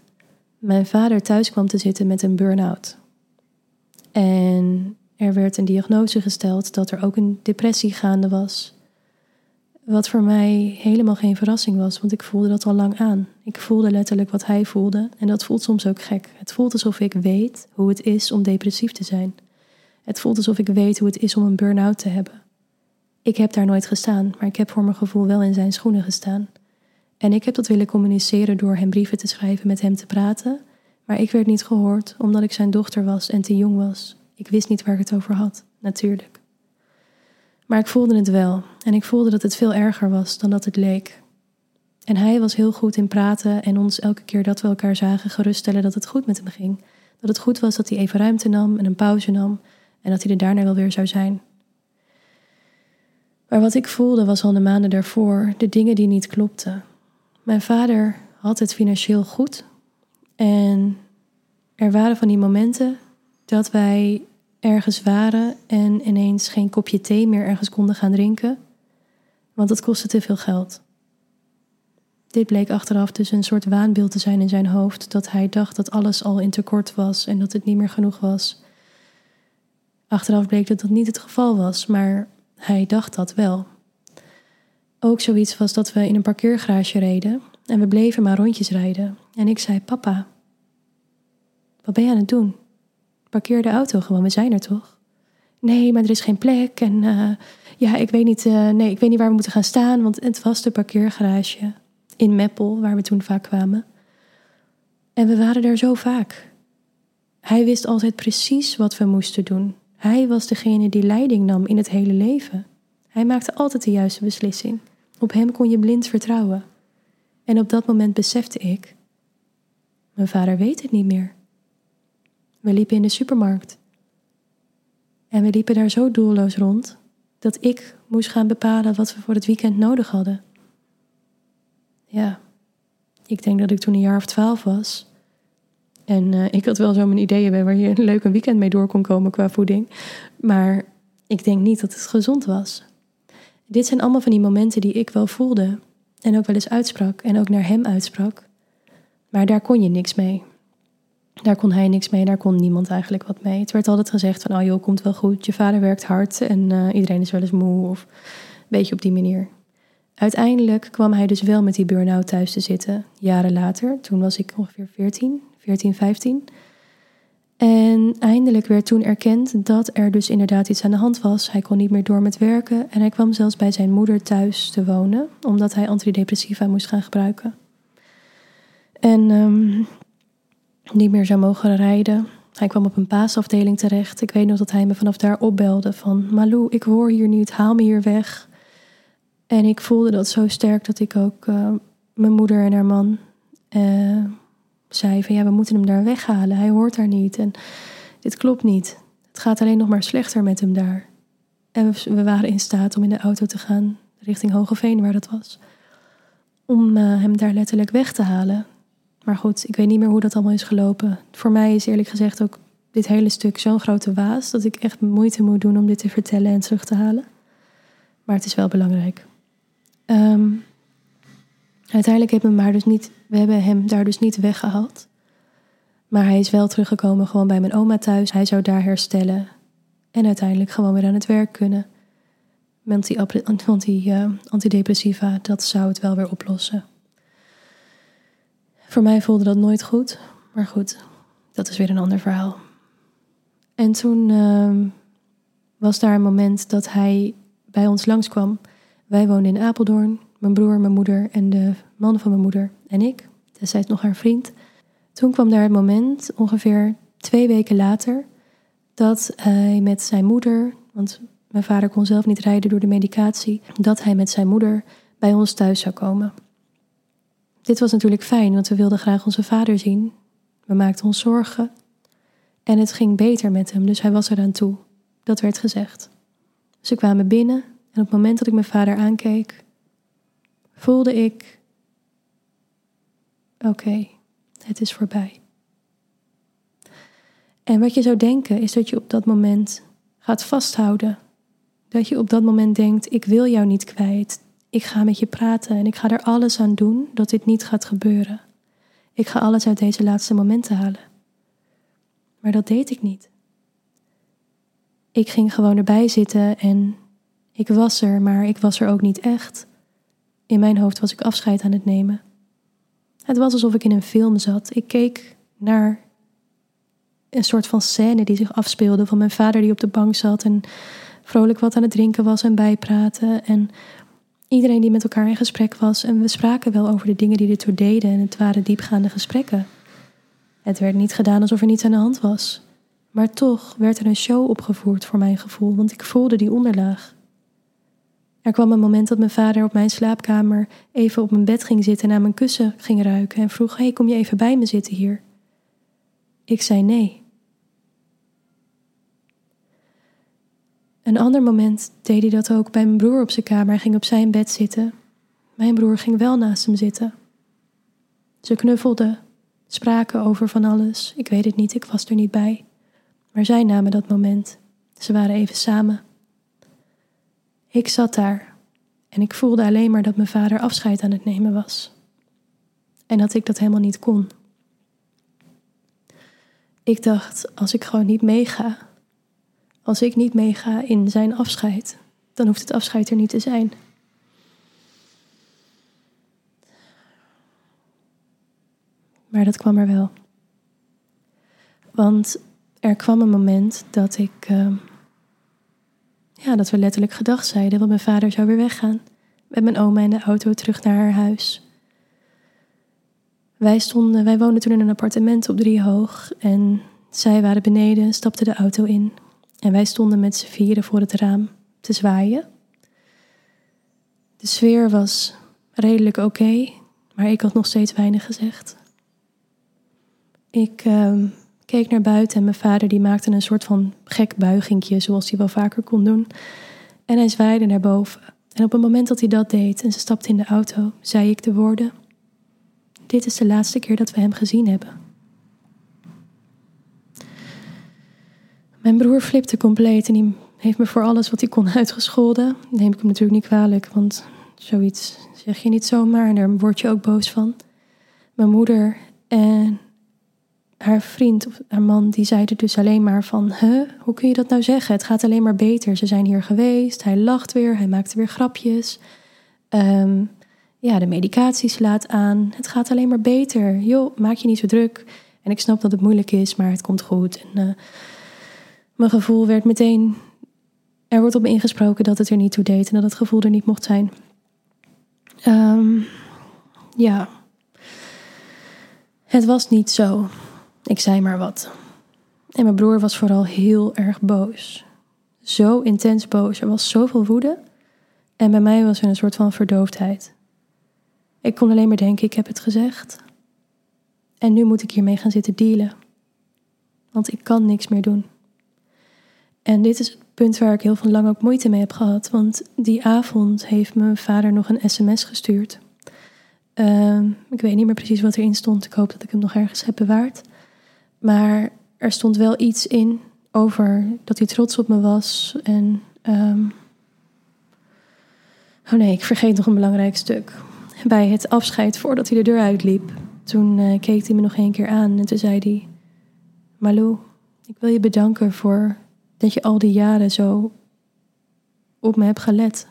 mijn vader thuis kwam te zitten met een burn-out. En er werd een diagnose gesteld dat er ook een depressie gaande was. Wat voor mij helemaal geen verrassing was, want ik voelde dat al lang aan. Ik voelde letterlijk wat hij voelde en dat voelt soms ook gek. Het voelt alsof ik weet hoe het is om depressief te zijn. Het voelt alsof ik weet hoe het is om een burn-out te hebben. Ik heb daar nooit gestaan, maar ik heb voor mijn gevoel wel in zijn schoenen gestaan. En ik heb dat willen communiceren door hem brieven te schrijven, met hem te praten. Maar ik werd niet gehoord omdat ik zijn dochter was en te jong was. Ik wist niet waar ik het over had, natuurlijk. Maar ik voelde het wel. En ik voelde dat het veel erger was dan dat het leek. En hij was heel goed in praten en ons elke keer dat we elkaar zagen geruststellen dat het goed met hem ging. Dat het goed was dat hij even ruimte nam en een pauze nam en dat hij er daarna wel weer zou zijn. Maar wat ik voelde was al de maanden daarvoor de dingen die niet klopten. Mijn vader had het financieel goed en er waren van die momenten dat wij ergens waren en ineens geen kopje thee meer ergens konden gaan drinken, want dat kostte te veel geld. Dit bleek achteraf dus een soort waanbeeld te zijn in zijn hoofd, dat hij dacht dat alles al in tekort was en dat het niet meer genoeg was. Achteraf bleek dat dat niet het geval was, maar hij dacht dat wel. Ook zoiets was dat we in een parkeergarage reden en we bleven maar rondjes rijden. En ik zei: Papa, wat ben je aan het doen? Parkeer de auto gewoon, we zijn er toch? Nee, maar er is geen plek en uh, ja, ik weet, niet, uh, nee, ik weet niet waar we moeten gaan staan, want het was de parkeergarage in Meppel, waar we toen vaak kwamen. En we waren daar zo vaak. Hij wist altijd precies wat we moesten doen. Hij was degene die leiding nam in het hele leven. Hij maakte altijd de juiste beslissing. Op hem kon je blind vertrouwen. En op dat moment besefte ik: mijn vader weet het niet meer. We liepen in de supermarkt. En we liepen daar zo doelloos rond dat ik moest gaan bepalen wat we voor het weekend nodig hadden. Ja, ik denk dat ik toen een jaar of twaalf was. En uh, ik had wel zo mijn ideeën bij waar je een leuk weekend mee door kon komen qua voeding. Maar ik denk niet dat het gezond was. Dit zijn allemaal van die momenten die ik wel voelde. En ook wel eens uitsprak. En ook naar hem uitsprak. Maar daar kon je niks mee. Daar kon hij niks mee, daar kon niemand eigenlijk wat mee. Het werd altijd gezegd van, oh joh, komt wel goed, je vader werkt hard en uh, iedereen is wel eens moe of een beetje op die manier. Uiteindelijk kwam hij dus wel met die burn-out thuis te zitten, jaren later. Toen was ik ongeveer 14, 14, 15. En eindelijk werd toen erkend dat er dus inderdaad iets aan de hand was. Hij kon niet meer door met werken en hij kwam zelfs bij zijn moeder thuis te wonen, omdat hij antidepressiva moest gaan gebruiken. En um, niet meer zou mogen rijden. Hij kwam op een paasafdeling terecht. Ik weet nog dat hij me vanaf daar opbelde van... Malou, ik hoor hier niet, haal me hier weg. En ik voelde dat zo sterk dat ik ook uh, mijn moeder en haar man uh, zei van... ja, we moeten hem daar weghalen, hij hoort daar niet en dit klopt niet. Het gaat alleen nog maar slechter met hem daar. En we, waren in staat om in de auto te gaan richting Hogeveen, waar dat was. Om uh, hem daar letterlijk weg te halen. Maar goed, ik weet niet meer hoe dat allemaal is gelopen. Voor mij is eerlijk gezegd ook dit hele stuk zo'n grote waas dat ik echt moeite moet doen om dit te vertellen en terug te halen. Maar het is wel belangrijk. Um, uiteindelijk hebben we, maar dus niet, we hebben hem daar dus niet weggehaald. Maar hij is wel teruggekomen gewoon bij mijn oma thuis. Hij zou daar herstellen. En uiteindelijk gewoon weer aan het werk kunnen. Want die, uh, antidepressiva, dat zou het wel weer oplossen. Voor mij voelde dat nooit goed, maar goed, dat is weer een ander verhaal. En toen uh, was daar een moment dat hij bij ons langskwam. Wij woonden in Apeldoorn, mijn broer, mijn moeder en de man van mijn moeder en ik, destijds nog haar vriend. Toen kwam daar het moment, ongeveer twee weken later, dat hij met zijn moeder, want mijn vader kon zelf niet rijden door de medicatie, dat hij met zijn moeder bij ons thuis zou komen. Dit was natuurlijk fijn, want we wilden graag onze vader zien. We maakten ons zorgen. En het ging beter met hem, dus hij was eraan toe. Dat werd gezegd. Ze kwamen binnen en op het moment dat ik mijn vader aankeek, voelde ik: oké, het is voorbij. En wat je zou denken is dat je op dat moment gaat vasthouden. Dat je op dat moment denkt: ik wil jou niet kwijt ik ga met je praten en ik ga er alles aan doen dat dit niet gaat gebeuren. Ik ga alles uit deze laatste momenten halen. Maar dat deed ik niet. Ik ging gewoon erbij zitten en ik was er, maar ik was er ook niet echt. In mijn hoofd was ik afscheid aan het nemen. Het was alsof ik in een film zat. Ik keek naar een soort van scène die zich afspeelde van mijn vader die op de bank zat en vrolijk wat aan het drinken was en bijpraten. En iedereen die met elkaar in gesprek was en we spraken wel over de dingen die ertoe deden en het waren diepgaande gesprekken. Het werd niet gedaan alsof er niets aan de hand was. Maar toch werd er een show opgevoerd voor mijn gevoel, want ik voelde die onderlaag. Er kwam een moment dat mijn vader op mijn slaapkamer even op mijn bed ging zitten en naar mijn kussen ging ruiken en vroeg: Hey, kom je even bij me zitten hier? Ik zei nee. Een ander moment deed hij dat ook bij mijn broer op zijn kamer. Ging op zijn bed zitten. Mijn broer ging wel naast hem zitten. Ze knuffelden, spraken over van alles. Ik weet het niet, ik was er niet bij. Maar zij namen dat moment. Ze waren even samen. Ik zat daar en ik voelde alleen maar dat mijn vader afscheid aan het nemen was. En dat ik dat helemaal niet kon. Ik dacht, als ik gewoon niet meega, als ik niet meega in zijn afscheid, dan hoeft het afscheid er niet te zijn. Maar dat kwam er wel. Want er kwam een moment dat ik. Uh, ja, dat we letterlijk gedacht zeiden, want mijn vader zou weer weggaan. Met mijn oma in de auto terug naar haar huis. Wij, stonden, wij woonden toen in een appartement op drie hoog. En zij waren beneden, stapten de auto in. En wij stonden met z'n vieren voor het raam te zwaaien. De sfeer was redelijk oké, maar ik had nog steeds weinig gezegd. Ik uh, keek naar buiten en mijn vader die maakte een soort van gek buigingje, zoals hij wel vaker kon doen. En hij zwaaide naar boven. En op het moment dat hij dat deed en ze stapte in de auto, zei ik de woorden: Dit is de laatste keer dat we hem gezien hebben. Mijn broer flipte compleet en die heeft me voor alles wat hij kon uitgescholden. Neem ik hem natuurlijk niet kwalijk, want zoiets zeg je niet zomaar en daar word je ook boos van. Mijn moeder en haar vriend of haar man, die zeiden dus alleen maar van... Huh, hoe kun je dat nou zeggen? Het gaat alleen maar beter. Ze zijn hier geweest, hij lacht weer, hij maakt weer grapjes. Ehm, ja, de medicatie slaat aan. Het gaat alleen maar beter. Joh, maak je niet zo druk. En ik snap dat het moeilijk is, maar het komt goed. En, uh, mijn gevoel werd meteen... Er wordt op ingesproken dat het er niet toe deed en dat het gevoel er niet mocht zijn. Um, ja. Het was niet zo. Ik zei maar wat. En mijn broer was vooral heel erg boos. Zo intens boos. Er was zoveel woede. En bij mij was er een soort van verdoofdheid. Ik kon alleen maar denken: ik heb het gezegd. En nu moet ik hiermee gaan zitten dealen. Want ik kan niks meer doen. En dit is het punt waar ik heel veel lang ook moeite mee heb gehad. Want die avond heeft mijn vader nog een sms gestuurd. Uh, ik weet niet meer precies wat erin stond. Ik hoop dat ik hem nog ergens heb bewaard. Maar er stond wel iets in over dat hij trots op me was. En. Um, oh nee, ik vergeet nog een belangrijk stuk. Bij het afscheid, voordat hij de deur uitliep, toen uh, keek hij me nog een keer aan en toen zei hij: Malou, ik wil je bedanken voor dat je al die jaren zo op me hebt gelet.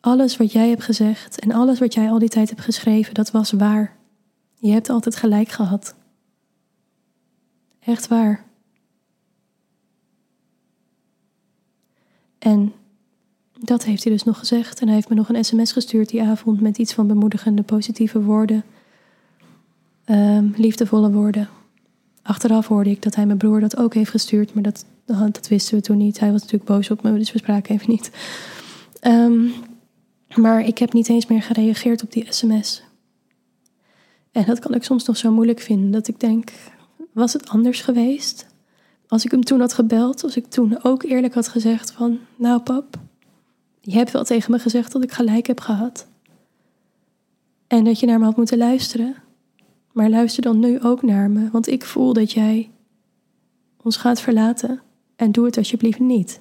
Alles wat jij hebt gezegd en alles wat jij al die tijd hebt geschreven, dat was waar. Je hebt altijd gelijk gehad. Echt waar. En dat heeft hij dus nog gezegd. En hij heeft me nog een sms gestuurd die avond met iets van bemoedigende, positieve woorden. Um, liefdevolle woorden. Achteraf hoorde ik dat hij mijn broer dat ook heeft gestuurd, maar dat, dat wisten we toen niet. Hij was natuurlijk boos op me, dus we spraken even niet. Um, maar ik heb niet eens meer gereageerd op die sms. En dat kan ik soms nog zo moeilijk vinden, dat ik denk, was het anders geweest? Als ik hem toen had gebeld, als ik toen ook eerlijk had gezegd van, nou pap, je hebt wel tegen me gezegd dat ik gelijk heb gehad. En dat je naar me had moeten luisteren. Maar luister dan nu ook naar me, want ik voel dat jij ons gaat verlaten. En doe het alsjeblieft niet.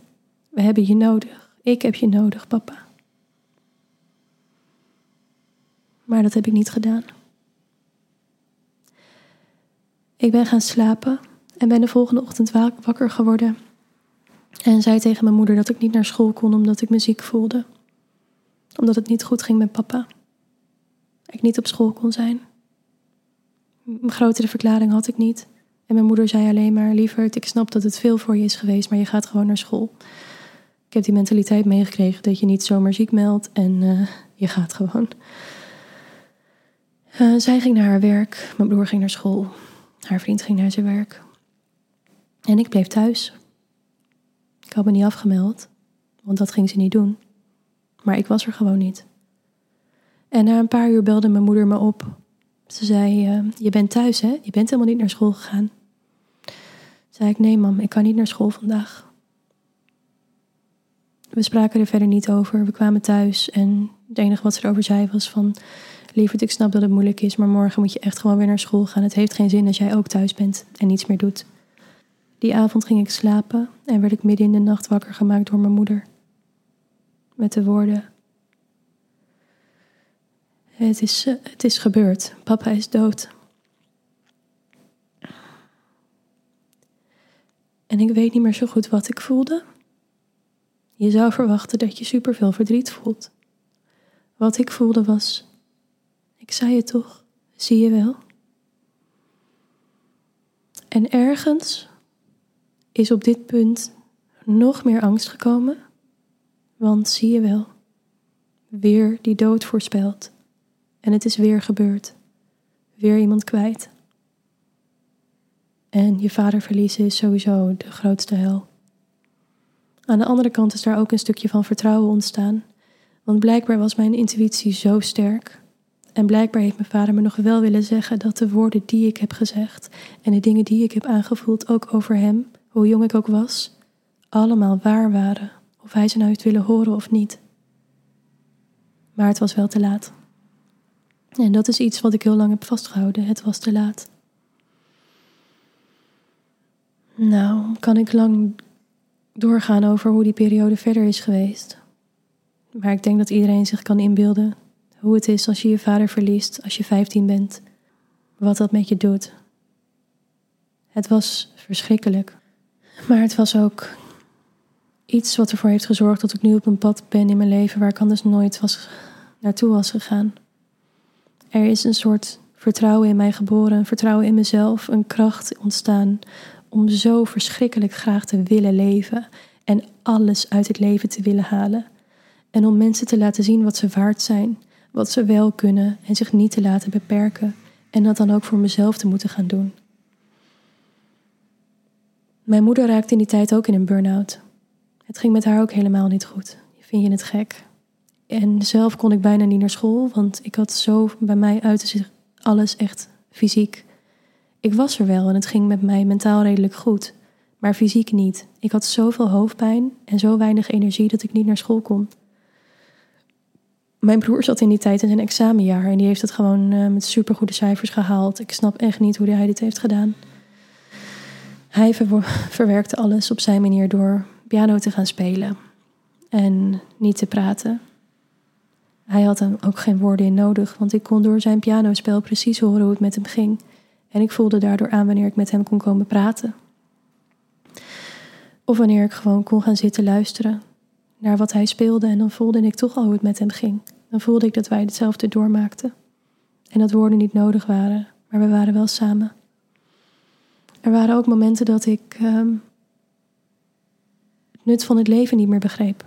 We hebben je nodig. Ik heb je nodig, papa. Maar dat heb ik niet gedaan. Ik ben gaan slapen en ben de volgende ochtend wakker geworden. En zei tegen mijn moeder dat ik niet naar school kon omdat ik me ziek voelde. Omdat het niet goed ging met papa. Ik niet op school kon zijn. Een grotere verklaring had ik niet. En mijn moeder zei alleen maar: Lieverd, ik snap dat het veel voor je is geweest, maar je gaat gewoon naar school. Ik heb die mentaliteit meegekregen dat je niet zomaar ziek meldt en uh, je gaat gewoon. Uh, zij ging naar haar werk, mijn broer ging naar school. Haar vriend ging naar zijn werk. En ik bleef thuis. Ik had me niet afgemeld, want dat ging ze niet doen. Maar ik was er gewoon niet. En na een paar uur belde mijn moeder me op. Ze zei: uh, Je bent thuis, hè? Je bent helemaal niet naar school gegaan. Zei ik: Nee, mam, ik kan niet naar school vandaag. We spraken er verder niet over. We kwamen thuis en het enige wat ze erover zei was: van, Lieverd, ik snap dat het moeilijk is, maar morgen moet je echt gewoon weer naar school gaan. Het heeft geen zin als jij ook thuis bent en niets meer doet. Die avond ging ik slapen en werd ik midden in de nacht wakker gemaakt door mijn moeder. Met de woorden: Het is, het is gebeurd, papa is dood. En ik weet niet meer zo goed wat ik voelde. Je zou verwachten dat je superveel verdriet voelt. Wat ik voelde was: Ik zei het toch, zie je wel? En ergens is op dit punt nog meer angst gekomen, want zie je wel, weer die dood voorspeld. En het is weer gebeurd. Weer iemand kwijt. En je vader verliezen is sowieso de grootste hel. Aan de andere kant is daar ook een stukje van vertrouwen ontstaan. Want blijkbaar was mijn intuïtie zo sterk. En blijkbaar heeft mijn vader me nog wel willen zeggen dat de woorden die ik heb gezegd en de dingen die ik heb aangevoeld ook over hem hoe jong ik ook was, allemaal waar waren, of hij ze nou heeft willen horen of niet. Maar het was wel te laat. En dat is iets wat ik heel lang heb vastgehouden. Het was te laat. Nou, kan ik lang doorgaan over hoe die periode verder is geweest. Maar ik denk dat iedereen zich kan inbeelden hoe het is als je je vader verliest als je 15 bent. Wat dat met je doet. Het was verschrikkelijk. Maar het was ook iets wat ervoor heeft gezorgd dat ik nu op een pad ben in mijn leven waar ik anders nooit was, naartoe was gegaan. Er is een soort vertrouwen in mij geboren, een vertrouwen in mezelf, een kracht ontstaan om zo verschrikkelijk graag te willen leven en alles uit het leven te willen halen. En om mensen te laten zien wat ze waard zijn, wat ze wel kunnen en zich niet te laten beperken en dat dan ook voor mezelf te moeten gaan doen. Mijn moeder raakte in die tijd ook in een burn-out. Het ging met haar ook helemaal niet goed. Vind je het gek? En zelf kon ik bijna niet naar school, want ik had zo bij mij uit zich alles echt fysiek. Ik was er wel en het ging met mij mentaal redelijk goed, maar fysiek niet. Ik had zoveel hoofdpijn en zo weinig energie dat ik niet naar school kon. Mijn broer zat in die tijd in zijn examenjaar en die heeft het gewoon uh, met supergoede cijfers gehaald. Ik snap echt niet hoe hij dit heeft gedaan. Hij verwerkte alles op zijn manier door piano te gaan spelen en niet te praten. Hij had er ook geen woorden in nodig, want ik kon door zijn pianospel precies horen hoe het met hem ging. En ik voelde daardoor aan wanneer ik met hem kon komen praten. Of wanneer ik gewoon kon gaan zitten luisteren naar wat hij speelde en dan voelde ik toch al hoe het met hem ging. Dan voelde ik dat wij hetzelfde doormaakten. En dat woorden niet nodig waren, maar we waren wel samen. Er waren ook momenten dat ik ehm, het nut van het leven niet meer begreep.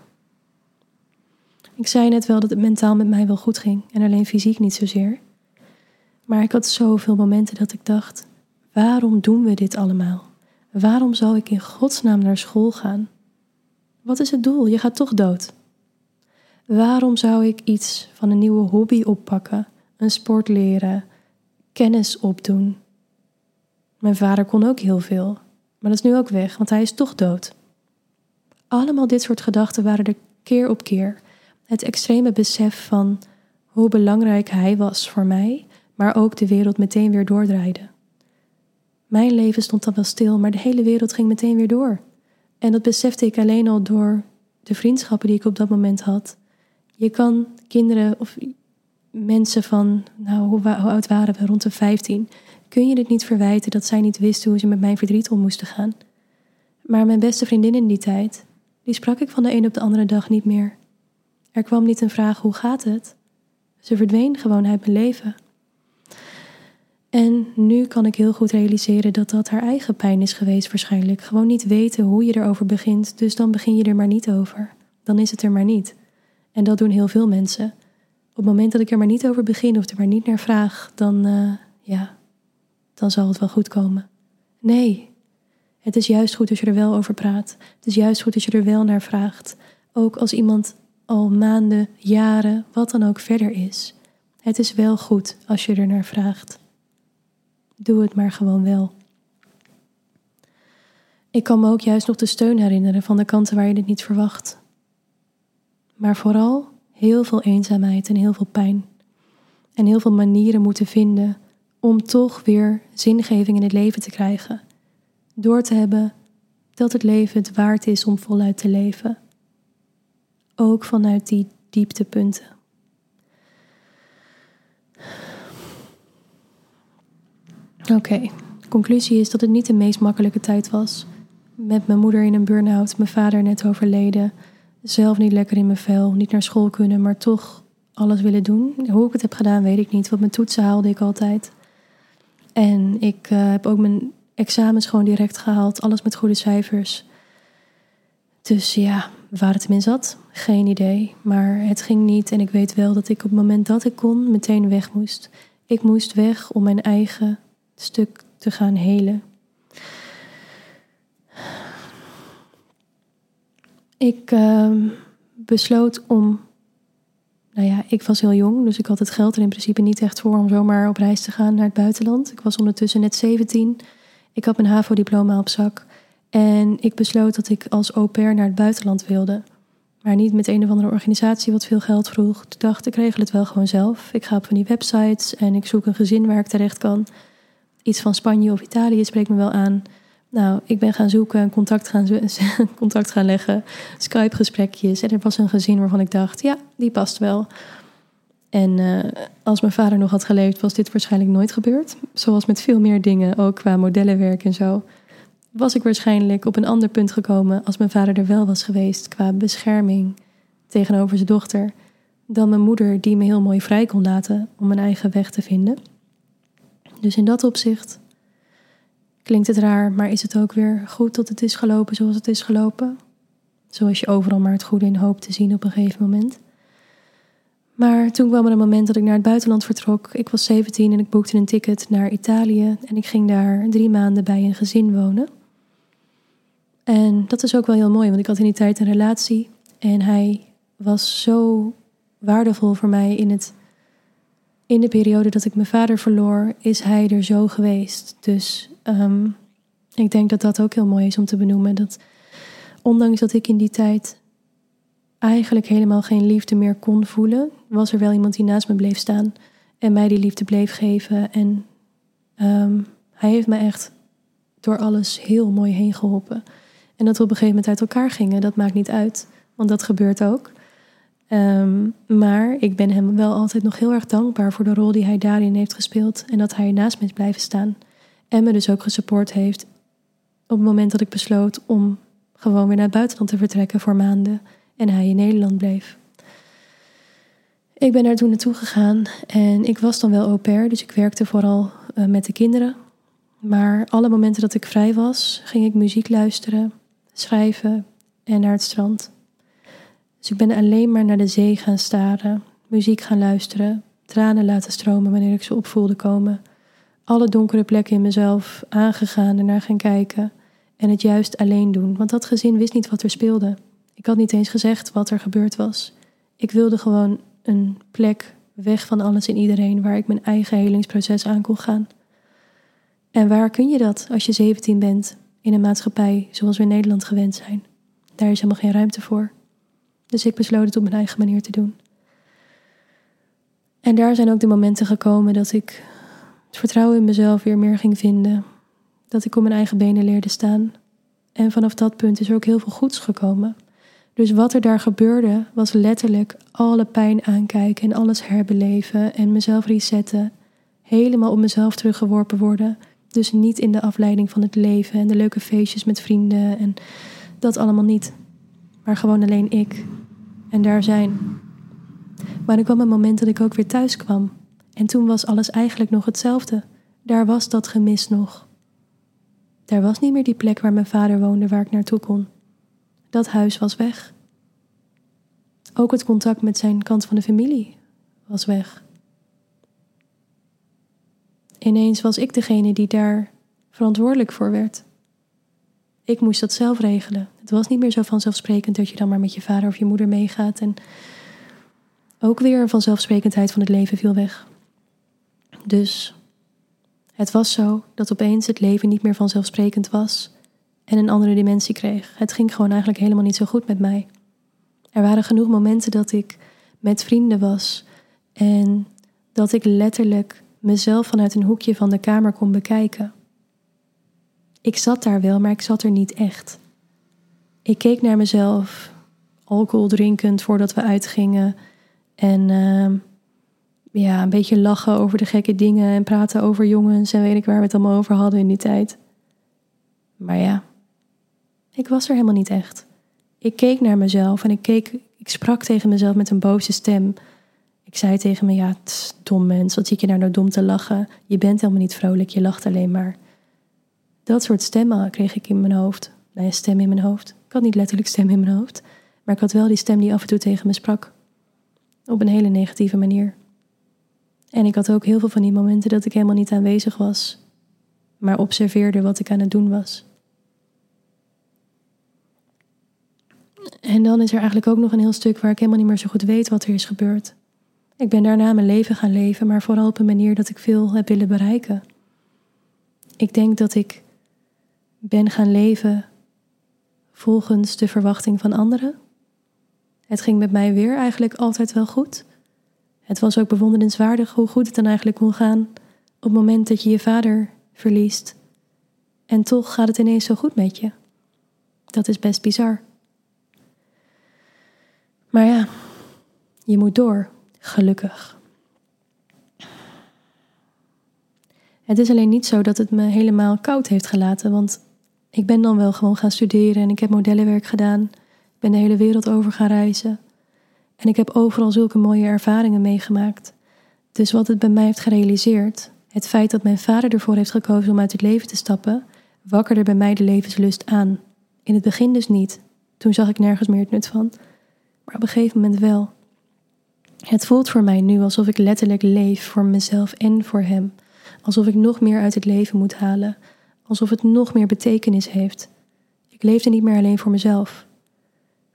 Ik zei net wel dat het mentaal met mij wel goed ging en alleen fysiek niet zozeer. Maar ik had zoveel momenten dat ik dacht: waarom doen we dit allemaal? Waarom zou ik in godsnaam naar school gaan? Wat is het doel? Je gaat toch dood. Waarom zou ik iets van een nieuwe hobby oppakken, een sport leren, kennis opdoen? Mijn vader kon ook heel veel, maar dat is nu ook weg, want hij is toch dood. Allemaal dit soort gedachten waren er keer op keer. Het extreme besef van hoe belangrijk hij was voor mij, maar ook de wereld meteen weer doordraaide. Mijn leven stond dan wel stil, maar de hele wereld ging meteen weer door. En dat besefte ik alleen al door de vriendschappen die ik op dat moment had. Je kan kinderen of mensen van, nou, hoe, oud waren we? Rond de 15 kun je het niet verwijten dat zij niet wisten hoe ze met mijn verdriet om moesten gaan. Maar mijn beste vriendin in die tijd, die sprak ik van de een op de andere dag niet meer. Er kwam niet een vraag hoe gaat het? Ze verdween gewoon uit mijn leven. En nu kan ik heel goed realiseren dat dat haar eigen pijn is geweest waarschijnlijk. Gewoon niet weten hoe je erover begint, dus dan begin je er maar niet over. Dan is het er maar niet. En dat doen heel veel mensen. Op het moment dat ik er maar niet over begin of er maar niet naar vraag, dan uh, ja, dan zal het wel goed komen. Nee, het is juist goed als je er wel over praat. Het is juist goed als je er wel naar vraagt. Ook als iemand al maanden, jaren, wat dan ook verder is. Het is wel goed als je er naar vraagt. Doe het maar gewoon wel. Ik kan me ook juist nog de steun herinneren van de kanten waar je dit niet verwacht. Maar vooral heel veel eenzaamheid en heel veel pijn. En heel veel manieren moeten vinden om toch weer zingeving in het leven te krijgen. Door te hebben dat het leven het waard is om voluit te leven. Ook vanuit die dieptepunten. Oké, conclusie is dat het niet de meest makkelijke tijd was. Met mijn moeder in een burn-out, mijn vader net overleden, zelf niet lekker in mijn vel, niet naar school kunnen, maar toch alles willen doen. Hoe ik het heb gedaan, weet ik niet, want mijn toetsen haalde ik altijd. En ik uh, heb ook mijn examens gewoon direct gehaald, alles met goede cijfers. Dus ja, waar het in zat, geen idee. Maar het ging niet en ik weet wel dat ik op het moment dat ik kon meteen weg moest. Ik moest weg om mijn eigen stuk te gaan helen. Ik uh, besloot om. Nou ja, ik was heel jong, dus ik had het geld er in principe niet echt voor om zomaar op reis te gaan naar het buitenland. Ik was ondertussen net 17. Ik had mijn HAVO-diploma op zak. En ik besloot dat ik als au pair naar het buitenland wilde. Maar niet met een of andere organisatie wat veel geld vroeg. Toen dacht ik, regel het wel gewoon zelf. Ik ga op van die websites en ik zoek een gezin waar ik terecht kan. Iets van Spanje of Italië spreekt me wel aan. Nou, ik ben gaan zoeken, contact gaan, contact gaan leggen, Skype-gesprekjes. En er was een gezin waarvan ik dacht, ja, die past wel. En uh, als mijn vader nog had geleefd, was dit waarschijnlijk nooit gebeurd. Zoals met veel meer dingen, ook qua modellenwerk en zo. Was ik waarschijnlijk op een ander punt gekomen als mijn vader er wel was geweest qua bescherming tegenover zijn dochter, dan mijn moeder die me heel mooi vrij kon laten om mijn eigen weg te vinden. Dus in dat opzicht klinkt het raar, maar is het ook weer goed dat het is gelopen zoals het is gelopen? Zoals je overal maar het goede in hoopt te zien op een gegeven moment. Maar toen kwam er een moment dat ik naar het buitenland vertrok. Ik was 17 en ik boekte een ticket naar Italië en ik ging daar drie maanden bij een gezin wonen. En dat is ook wel heel mooi, want ik had in die tijd een relatie en hij was zo waardevol voor mij in het in de periode dat ik mijn vader verloor, is hij er zo geweest. Dus ehm, ik denk dat dat ook heel mooi is om te benoemen. Dat ondanks dat ik in die tijd eigenlijk helemaal geen liefde meer kon voelen, was er wel iemand die naast me bleef staan en mij die liefde bleef geven. En ehm, hij heeft me echt door alles heel mooi heen geholpen. En dat we op een gegeven moment uit elkaar gingen, dat maakt niet uit, want dat gebeurt ook. Ehm, maar ik ben hem wel altijd nog heel erg dankbaar voor de rol die hij daarin heeft gespeeld. En dat hij naast me is blijven staan. En me dus ook gesupport heeft op het moment dat ik besloot om gewoon weer naar het buitenland te vertrekken voor maanden. En hij in Nederland bleef. Ik ben daar toen naartoe gegaan en ik was dan wel au pair, dus ik werkte vooral uh, met de kinderen. Maar alle momenten dat ik vrij was, ging ik muziek luisteren, schrijven en naar het strand. Dus ik ben alleen maar naar de zee gaan staren, muziek gaan luisteren, tranen laten stromen wanneer ik ze opvoelde komen. Alle donkere plekken in mezelf aangegaan en naar gaan kijken. En het juist alleen doen, want dat gezin wist niet wat er speelde. Ik had niet eens gezegd wat er gebeurd was. Ik wilde gewoon een plek weg van alles en iedereen waar ik mijn eigen helingsproces aan kon gaan. En waar kun je dat als je 17 bent in een maatschappij zoals we in Nederland gewend zijn? Daar is helemaal geen ruimte voor. Dus ik besloot het op mijn eigen manier te doen. En daar zijn ook de momenten gekomen dat ik het vertrouwen in mezelf weer meer ging vinden. Dat ik op mijn eigen benen leerde staan. En vanaf dat punt is er ook heel veel goeds gekomen. Dus wat er daar gebeurde, was letterlijk alle pijn aankijken en alles herbeleven en mezelf resetten. Helemaal op mezelf teruggeworpen worden. Dus niet in de afleiding van het leven en de leuke feestjes met vrienden en dat allemaal niet. Maar gewoon alleen ik en daar zijn. Maar er kwam een moment dat ik ook weer thuis kwam. En toen was alles eigenlijk nog hetzelfde. Daar was dat gemis nog. Daar was niet meer die plek waar mijn vader woonde, waar ik naartoe kon. Dat huis was weg. Ook het contact met zijn kant van de familie was weg. Ineens was ik degene die daar verantwoordelijk voor werd. Ik moest dat zelf regelen. Het was niet meer zo vanzelfsprekend dat je dan maar met je vader of je moeder meegaat. En ook weer een vanzelfsprekendheid van het leven viel weg. Dus het was zo dat opeens het leven niet meer vanzelfsprekend was en een andere dimensie kreeg. Het ging gewoon eigenlijk helemaal niet zo goed met mij. Er waren genoeg momenten dat ik met vrienden was en dat ik letterlijk mezelf vanuit een hoekje van de kamer kon bekijken. Ik zat daar wel, maar ik zat er niet echt. Ik keek naar mezelf, alcohol drinkend voordat we uitgingen. En uh, ja, een beetje lachen over de gekke dingen en praten over jongens en weet ik waar we het allemaal over hadden in die tijd. Maar ja, ik was er helemaal niet echt. Ik keek naar mezelf en ik, keek, ik sprak tegen mezelf met een boze stem. Ik zei tegen me, ja, dom mens, wat zie je nou dom te lachen? Je bent helemaal niet vrolijk, je lacht alleen maar. Dat soort stemmen kreeg ik in mijn hoofd. Nee, stem in mijn hoofd. Had niet letterlijk stem in mijn hoofd, maar ik had wel die stem die af en toe tegen me sprak. Op een hele negatieve manier. En ik had ook heel veel van die momenten dat ik helemaal niet aanwezig was, maar observeerde wat ik aan het doen was. En dan is er eigenlijk ook nog een heel stuk waar ik helemaal niet meer zo goed weet wat er is gebeurd. Ik ben daarna mijn leven gaan leven, maar vooral op een manier dat ik veel heb willen bereiken. Ik denk dat ik ben gaan leven volgens de verwachting van anderen. Het ging met mij weer eigenlijk altijd wel goed. Het was ook bewonderenswaardig hoe goed het dan eigenlijk kon gaan op het moment dat je je vader verliest. En toch gaat het ineens zo goed met je. Dat is best bizar. Maar ja, je moet door, gelukkig. Het is alleen niet zo dat het me helemaal koud heeft gelaten, want ik ben dan wel gewoon gaan studeren en ik heb modellenwerk gedaan. Ik ben de hele wereld over gaan reizen. En ik heb overal zulke mooie ervaringen meegemaakt. Dus wat het bij mij heeft gerealiseerd, het feit dat mijn vader ervoor heeft gekozen om uit het leven te stappen, wakkerde bij mij de levenslust aan. In het begin dus niet. Toen zag ik nergens meer het nut van. Maar op een gegeven moment wel. Het voelt voor mij nu alsof ik letterlijk leef voor mezelf en voor hem. Alsof ik nog meer uit het leven moet halen. Alsof het nog meer betekenis heeft. Ik leefde niet meer alleen voor mezelf.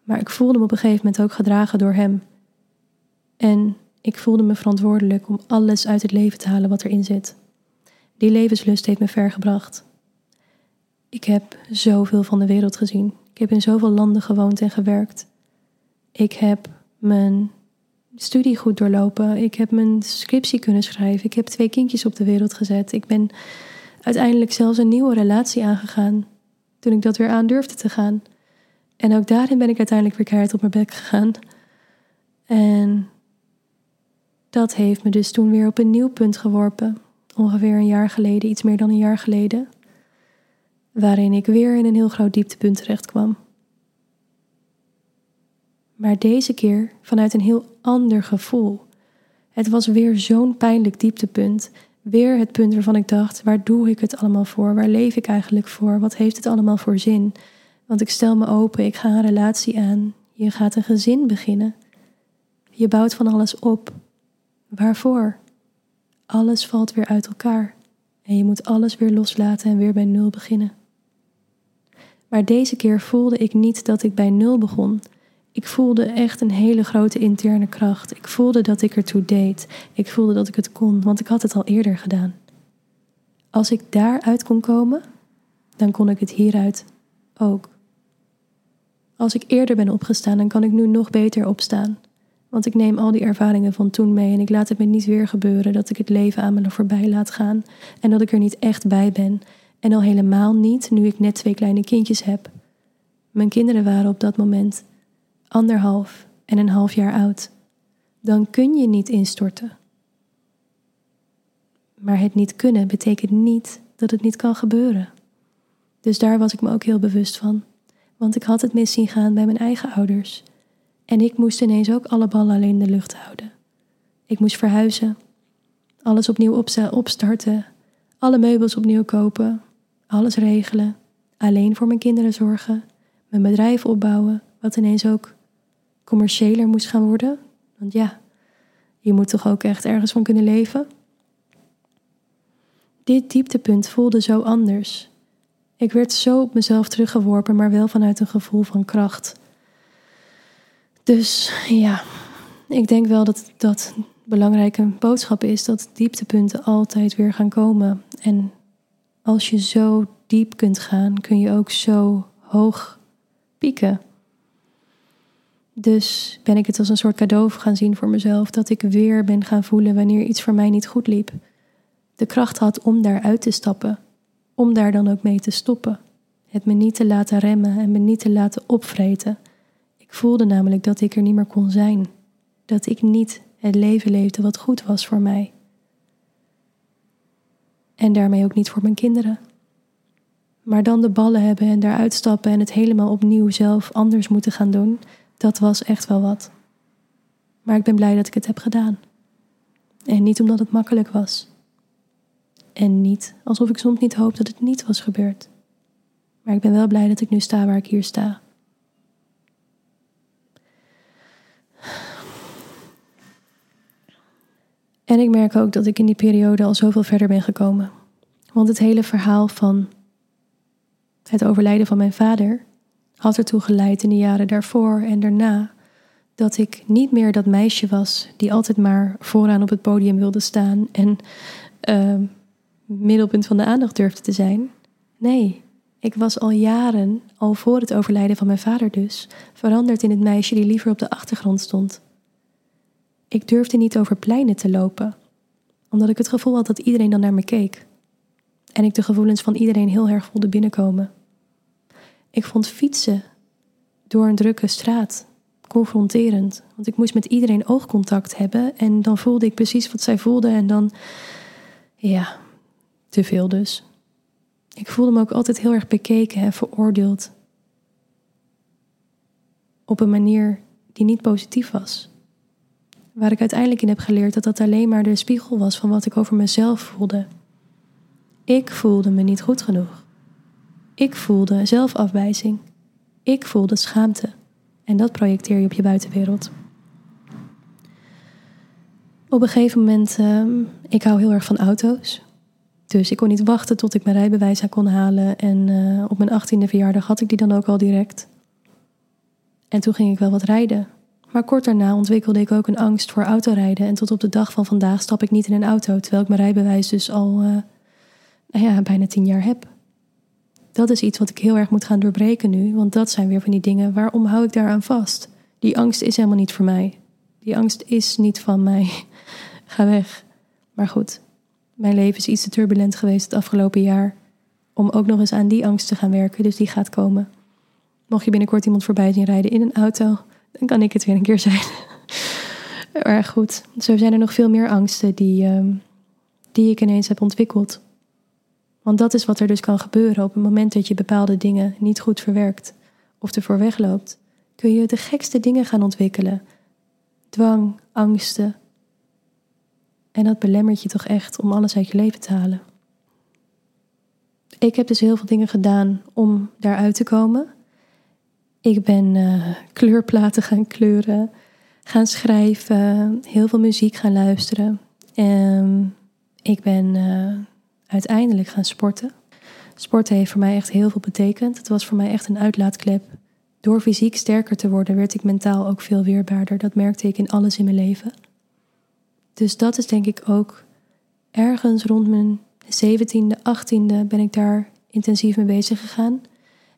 Maar ik voelde me op een gegeven moment ook gedragen door hem. En ik voelde me verantwoordelijk om alles uit het leven te halen wat erin zit. Die levenslust heeft me ver gebracht. Ik heb zoveel van de wereld gezien. Ik heb in zoveel landen gewoond en gewerkt. Ik heb mijn studie goed doorlopen. Ik heb mijn scriptie kunnen schrijven. Ik heb twee kindjes op de wereld gezet. Ik ben uiteindelijk zelfs een nieuwe relatie aangegaan. Toen ik dat weer aan durfde te gaan. En ook daarin ben ik uiteindelijk weer keihard op mijn bek gegaan. En dat heeft me dus toen weer op een nieuw punt geworpen. Ongeveer een jaar geleden, iets meer dan een jaar geleden. Waarin ik weer in een heel groot dieptepunt terecht kwam. Maar deze keer vanuit een heel ander gevoel. Het was weer zo'n pijnlijk dieptepunt. Weer het punt waarvan ik dacht: waar doe ik het allemaal voor? Waar leef ik eigenlijk voor? Wat heeft het allemaal voor zin? Want ik stel me open, ik ga een relatie aan. Je gaat een gezin beginnen. Je bouwt van alles op. Waarvoor? Alles valt weer uit elkaar. En je moet alles weer loslaten en weer bij nul beginnen. Maar deze keer voelde ik niet dat ik bij nul begon. Ik voelde echt een hele grote interne kracht. Ik voelde dat ik ertoe deed. Ik voelde dat ik het kon, want ik had het al eerder gedaan. Als ik daaruit kon komen, dan kon ik het hieruit ook. Als ik eerder ben opgestaan, dan kan ik nu nog beter opstaan. Want ik neem al die ervaringen van toen mee en ik laat het me niet weer gebeuren dat ik het leven aan me voorbij laat gaan en dat ik er niet echt bij ben. En al helemaal niet nu ik net twee kleine kindjes heb. Mijn kinderen waren op dat moment anderhalf en een half jaar oud. Dan kun je niet instorten. Maar het niet kunnen betekent niet dat het niet kan gebeuren. Dus daar was ik me ook heel bewust van want ik had het mis zien gaan bij mijn eigen ouders. En ik moest ineens ook alle ballen alleen in de lucht houden. Ik moest verhuizen, alles opnieuw opstarten, alle meubels opnieuw kopen, alles regelen, alleen voor mijn kinderen zorgen, mijn bedrijf opbouwen, wat ineens ook commerciëler moest gaan worden. Want ja, je moet toch ook echt ergens van kunnen leven? Dit dieptepunt voelde zo anders. Ik werd zo op mezelf teruggeworpen, maar wel vanuit een gevoel van kracht. Dus ja, ik denk wel dat dat belangrijke boodschap is dat dieptepunten altijd weer gaan komen. En als je zo diep kunt gaan, kun je ook zo hoog pieken. Dus ben ik het als een soort cadeau gaan zien voor mezelf dat ik weer ben gaan voelen wanneer iets voor mij niet goed liep. De kracht had om daaruit te stappen, om daar dan ook mee te stoppen. Het me niet te laten remmen en me niet te laten opvreten. Ik voelde namelijk dat ik er niet meer kon zijn. Dat ik niet het leven leefde wat goed was voor mij. En daarmee ook niet voor mijn kinderen. Maar dan de ballen hebben en daaruit stappen en het helemaal opnieuw zelf anders moeten gaan doen, dat was echt wel wat. Maar ik ben blij dat ik het heb gedaan. En niet omdat het makkelijk was. En niet alsof ik soms niet hoop dat het niet was gebeurd. Maar ik ben wel blij dat ik nu sta waar ik hier sta. En ik merk ook dat ik in die periode al zoveel verder ben gekomen. Want het hele verhaal van het overlijden van mijn vader had ertoe geleid in de jaren daarvoor en daarna dat ik niet meer dat meisje was die altijd maar vooraan op het podium wilde staan en uh, middelpunt van de aandacht durfde te zijn. Nee, ik was al jaren, al voor het overlijden van mijn vader dus, veranderd in het meisje die liever op de achtergrond stond. Ik durfde niet over pleinen te lopen, omdat ik het gevoel had dat iedereen dan naar me keek. En ik de gevoelens van iedereen heel erg voelde binnenkomen. Ik vond fietsen door een drukke straat confronterend. Want ik moest met iedereen oogcontact hebben en dan voelde ik precies wat zij voelden en dan, ja, te veel dus. Ik voelde me ook altijd heel erg bekeken en veroordeeld. Op een manier die niet positief was. Waar ik uiteindelijk in heb geleerd dat dat alleen maar de spiegel was van wat ik over mezelf voelde. Ik voelde me niet goed genoeg. Ik voelde zelfafwijzing. Ik voelde schaamte. En dat projecteer je op je buitenwereld. Op een gegeven moment, uh, ik hou heel erg van auto's. Dus ik kon niet wachten tot ik mijn rijbewijs kon halen. En uh, op mijn achttiende verjaardag had ik die dan ook al direct. En toen ging ik wel wat rijden. Maar kort daarna ontwikkelde ik ook een angst voor autorijden. En tot op de dag van vandaag stap ik niet in een auto, terwijl ik mijn rijbewijs dus al uh, nou ja, bijna tien jaar heb dat is iets wat ik heel erg moet gaan doorbreken nu. Want dat zijn weer van die dingen. Waarom hou ik daaraan vast? Die angst is helemaal niet voor mij. Die angst is niet van mij. Ga weg. Maar goed, mijn leven is iets te turbulent geweest het afgelopen jaar. Om ook nog eens aan die angst te gaan werken. Dus die gaat komen. Mocht je binnenkort iemand voorbij zien rijden in een auto, dan kan ik het weer een keer zijn. maar goed, zo zijn er nog veel meer angsten die, uh, die ik ineens heb ontwikkeld. Want dat is wat er dus kan gebeuren op het moment dat je bepaalde dingen niet goed verwerkt of ervoor wegloopt. Kun je de gekste dingen gaan ontwikkelen. Dwang, angsten. En dat belemmert je toch echt om alles uit je leven te halen. Ik heb dus heel veel dingen gedaan om daaruit te komen. Ik ben uh, kleurplaten gaan kleuren, gaan schrijven, heel veel muziek gaan luisteren. En ik ben uh, uiteindelijk gaan sporten. Sporten heeft voor mij echt heel veel betekend. Het was voor mij echt een uitlaatklep. Door fysiek sterker te worden, werd ik mentaal ook veel weerbaarder. Dat merkte ik in alles in mijn leven. Dus dat is denk ik ook ergens rond mijn 17e, 18e ben ik daar intensief mee bezig gegaan.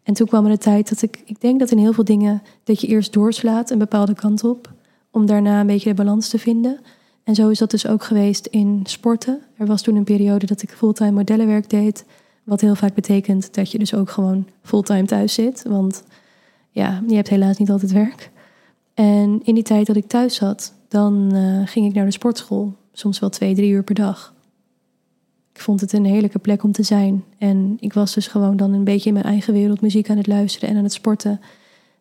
En toen kwam er de tijd dat ik, ik denk dat in heel veel dingen dat je eerst doorslaat een bepaalde kant op, om daarna een beetje de balans te vinden. En zo is dat dus ook geweest in sporten. Er was toen een periode dat ik fulltime modellenwerk deed. Wat heel vaak betekent dat je dus ook gewoon fulltime thuis zit. Want ja, je hebt helaas niet altijd werk. En in die tijd dat ik thuis zat, dan uh, ging ik naar de sportschool. Soms wel twee, drie uur per dag. Ik vond het een heerlijke plek om te zijn. En ik was dus gewoon dan een beetje in mijn eigen wereld muziek aan het luisteren en aan het sporten.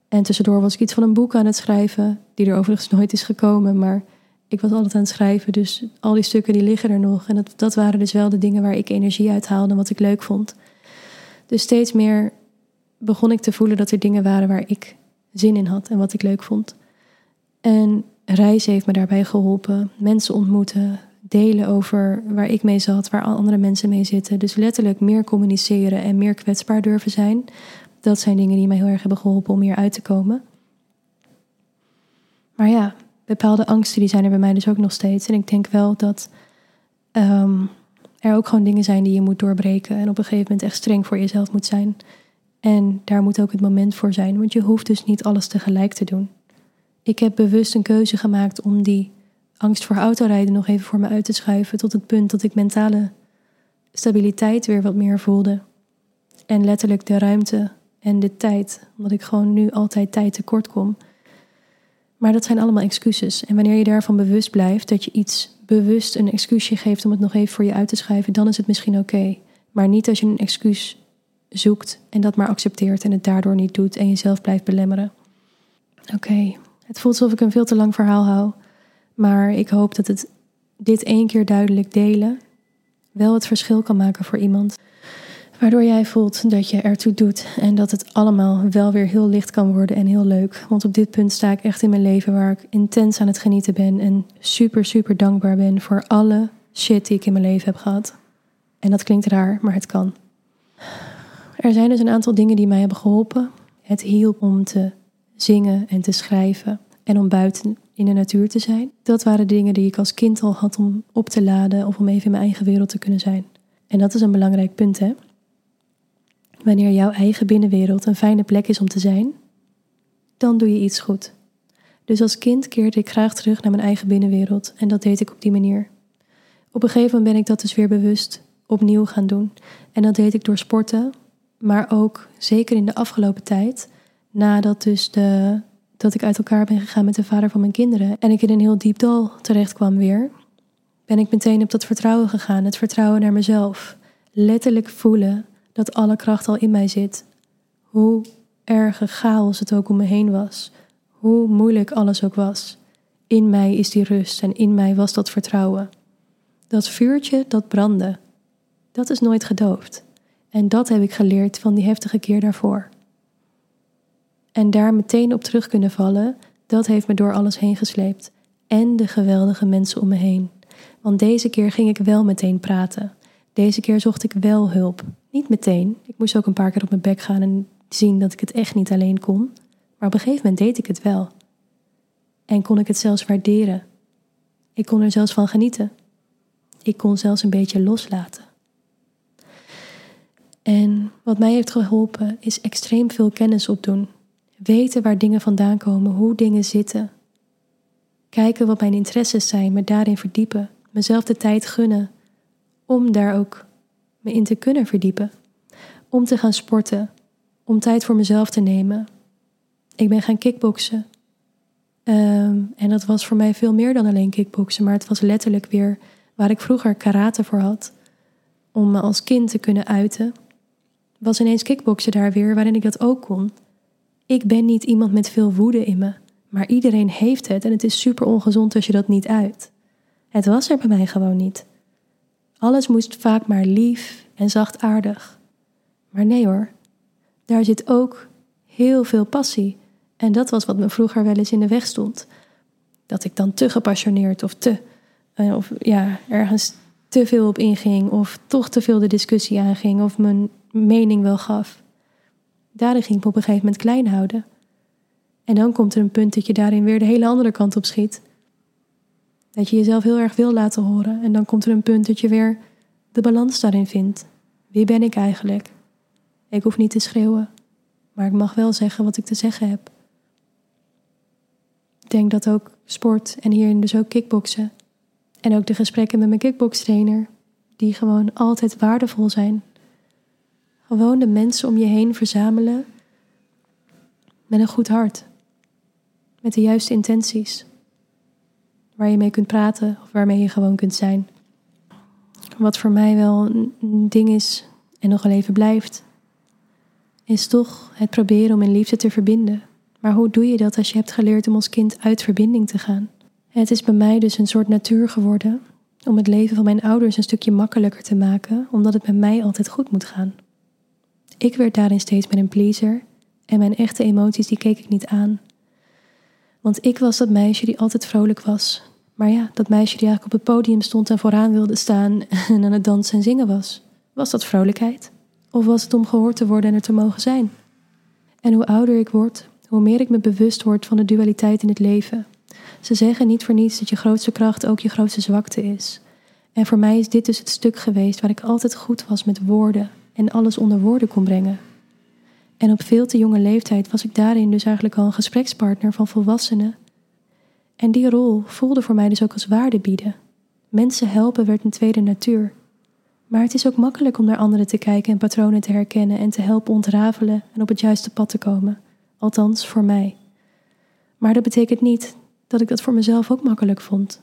En tussendoor was ik iets van een boek aan het schrijven, die er overigens nooit is gekomen. Maar ik was altijd aan het schrijven, dus al die stukken die liggen er nog. En dat, dat waren dus wel de dingen waar ik energie uit haalde en wat ik leuk vond. Dus steeds meer begon ik te voelen dat er dingen waren waar ik zin in had en wat ik leuk vond. En reizen heeft me daarbij geholpen. Mensen ontmoeten, delen over waar ik mee zat, waar andere mensen mee zitten. Dus letterlijk meer communiceren en meer kwetsbaar durven zijn. Dat zijn dingen die mij heel erg hebben geholpen om hier uit te komen. Maar ja, bepaalde angsten die zijn er bij mij dus ook nog steeds. En ik denk wel dat um, er ook gewoon dingen zijn die je moet doorbreken. En op een gegeven moment echt streng voor jezelf moet zijn. En daar moet ook het moment voor zijn. Want je hoeft dus niet alles tegelijk te doen. Ik heb bewust een keuze gemaakt om die angst voor autorijden nog even voor me uit te schuiven. Tot het punt dat ik mentale stabiliteit weer wat meer voelde. En letterlijk de ruimte en de tijd. Omdat ik gewoon nu altijd tijd tekort kom. Maar dat zijn allemaal excuses. En wanneer je daarvan bewust blijft, dat je iets bewust een excuusje geeft om het nog even voor je uit te schrijven, dan is het misschien oké. Maar niet als je een excuus zoekt en dat maar accepteert en het daardoor niet doet en jezelf blijft belemmeren. Oké, het voelt alsof ik een veel te lang verhaal hou, maar ik hoop dat het dit één keer duidelijk delen wel het verschil kan maken voor iemand. Waardoor jij voelt dat je ertoe doet en dat het allemaal wel weer heel licht kan worden en heel leuk. Want op dit punt sta ik echt in mijn leven waar ik intens aan het genieten ben en super, super dankbaar ben voor alle shit die ik in mijn leven heb gehad. En dat klinkt raar, maar het kan. Er zijn dus een aantal dingen die mij hebben geholpen. Het hielp om te zingen en te schrijven en om buiten in de natuur te zijn. Dat waren dingen die ik als kind al had om op te laden of om even in mijn eigen wereld te kunnen zijn. En dat is een belangrijk punt, hè? Wanneer jouw eigen binnenwereld een fijne plek is om te zijn, dan doe je iets goed. Dus als kind keerde ik graag terug naar mijn eigen binnenwereld en dat deed ik op die manier. Op een gegeven moment ben ik dat dus weer bewust opnieuw gaan doen. En dat deed ik door sporten, maar ook zeker in de afgelopen tijd, nadat dus de, dat ik uit elkaar ben gegaan met de vader van mijn kinderen en ik in een heel diep dal terecht kwam weer, ben ik meteen op dat vertrouwen gegaan, het vertrouwen naar mezelf. Letterlijk voelen dat alle kracht al in mij zit. Hoe erge chaos het ook om me heen was. Hoe moeilijk alles ook was. In mij is die rust en in mij was dat vertrouwen. Dat vuurtje dat brandde, dat is nooit gedoofd. En dat heb ik geleerd van die heftige keer daarvoor. En daar meteen op terug kunnen vallen, dat heeft me door alles heen gesleept. En de geweldige mensen om me heen. Want deze keer ging ik wel meteen praten. Deze keer zocht ik wel hulp. Niet meteen. Ik moest ook een paar keer op mijn bek gaan en zien dat ik het echt niet alleen kon. Maar op een gegeven moment deed ik het wel. En kon ik het zelfs waarderen. Ik kon er zelfs van genieten. Ik kon zelfs een beetje loslaten. En wat mij heeft geholpen is extreem veel kennis opdoen. Weten waar dingen vandaan komen, hoe dingen zitten. Kijken wat mijn interesses zijn, me daarin verdiepen. Mezelf de tijd gunnen om daar ook me in te kunnen verdiepen. Om te gaan sporten. Om tijd voor mezelf te nemen. Ik ben gaan kickboksen. Ehm, en dat was voor mij veel meer dan alleen kickboksen. Maar het was letterlijk weer waar ik vroeger karate voor had. Om me als kind te kunnen uiten. Was ineens kickboksen daar weer waarin ik dat ook kon. Ik ben niet iemand met veel woede in me. Maar iedereen heeft het en het is super ongezond als je dat niet uit. Het was er bij mij gewoon niet. Alles moest vaak maar lief en zachtaardig. Maar nee hoor, daar zit ook heel veel passie. En dat was wat me vroeger wel eens in de weg stond. Dat ik dan te gepassioneerd of te, uh, of ja, ergens te veel op inging, of toch te veel de discussie aanging, of mijn mening wel gaf. Daarin ging ik me op een gegeven moment klein houden. En dan komt er een punt dat je daarin weer de hele andere kant op schiet. Dat je jezelf heel erg wil laten horen. En dan komt er een punt dat je weer de balans daarin vindt. Wie ben ik eigenlijk? Ik hoef niet te schreeuwen, maar ik mag wel zeggen wat ik te zeggen heb. Ik denk dat ook sport en hierin dus ook kickboksen. En ook de gesprekken met mijn kickbokstrainer, die gewoon altijd waardevol zijn. Gewoon de mensen om je heen verzamelen met een goed hart. Met de juiste intenties waar je mee kunt praten of waarmee je gewoon kunt zijn. Wat voor mij wel een ding is en nog wel even blijft, is toch het proberen om in liefde te verbinden. Maar hoe doe je dat als je hebt geleerd om als kind uit verbinding te gaan? Het is bij mij dus een soort natuur geworden om het leven van mijn ouders een stukje makkelijker te maken, omdat het met mij altijd goed moet gaan. Ik werd daarin steeds met een pleaser en mijn echte emoties die keek ik niet aan. Want ik was dat meisje die altijd vrolijk was, Maar ja, dat meisje die eigenlijk op het podium stond en vooraan wilde staan en aan het dansen en zingen was, was dat vrolijkheid? Of was het om gehoord te worden en er te mogen zijn? En hoe ouder ik word, hoe meer ik me bewust word van de dualiteit in het leven. Ze zeggen niet voor niets dat je grootste kracht ook je grootste zwakte is. En voor mij is dit dus het stuk geweest waar ik altijd goed was met woorden en alles onder woorden kon brengen. En op veel te jonge leeftijd was ik daarin dus eigenlijk al een gesprekspartner van volwassenen. En die rol voelde voor mij dus ook als waarde bieden. Mensen helpen werd een tweede natuur. Maar het is ook makkelijk om naar anderen te kijken en patronen te herkennen en te helpen ontrafelen en op het juiste pad te komen. Althans, voor mij. Maar dat betekent niet dat ik dat voor mezelf ook makkelijk vond.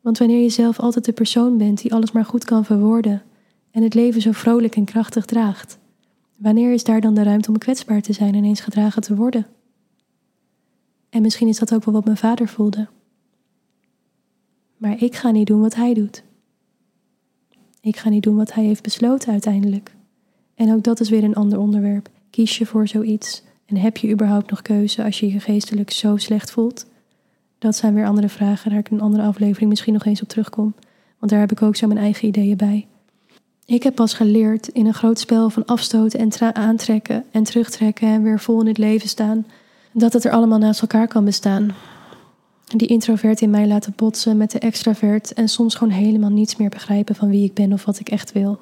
Want wanneer je zelf altijd de persoon bent die alles maar goed kan verwoorden en het leven zo vrolijk en krachtig draagt, wanneer is daar dan de ruimte om kwetsbaar te zijn en eens gedragen te worden? En misschien is dat ook wel wat mijn vader voelde. Maar ik ga niet doen wat hij doet. Ik ga niet doen wat hij heeft besloten uiteindelijk. En ook dat is weer een ander onderwerp. Kies je voor zoiets? En heb je überhaupt nog keuze als je je geestelijk zo slecht voelt? Dat zijn weer andere vragen, daar ik in een andere aflevering misschien nog eens op terugkom. Want daar heb ik ook zo mijn eigen ideeën bij. Ik heb pas geleerd in een groot spel van afstoten en aantrekken en terugtrekken en weer vol in het leven staan, dat het er allemaal naast elkaar kan bestaan. Die introvert in mij laten botsen met de extravert en soms gewoon helemaal niets meer begrijpen van wie ik ben of wat ik echt wil.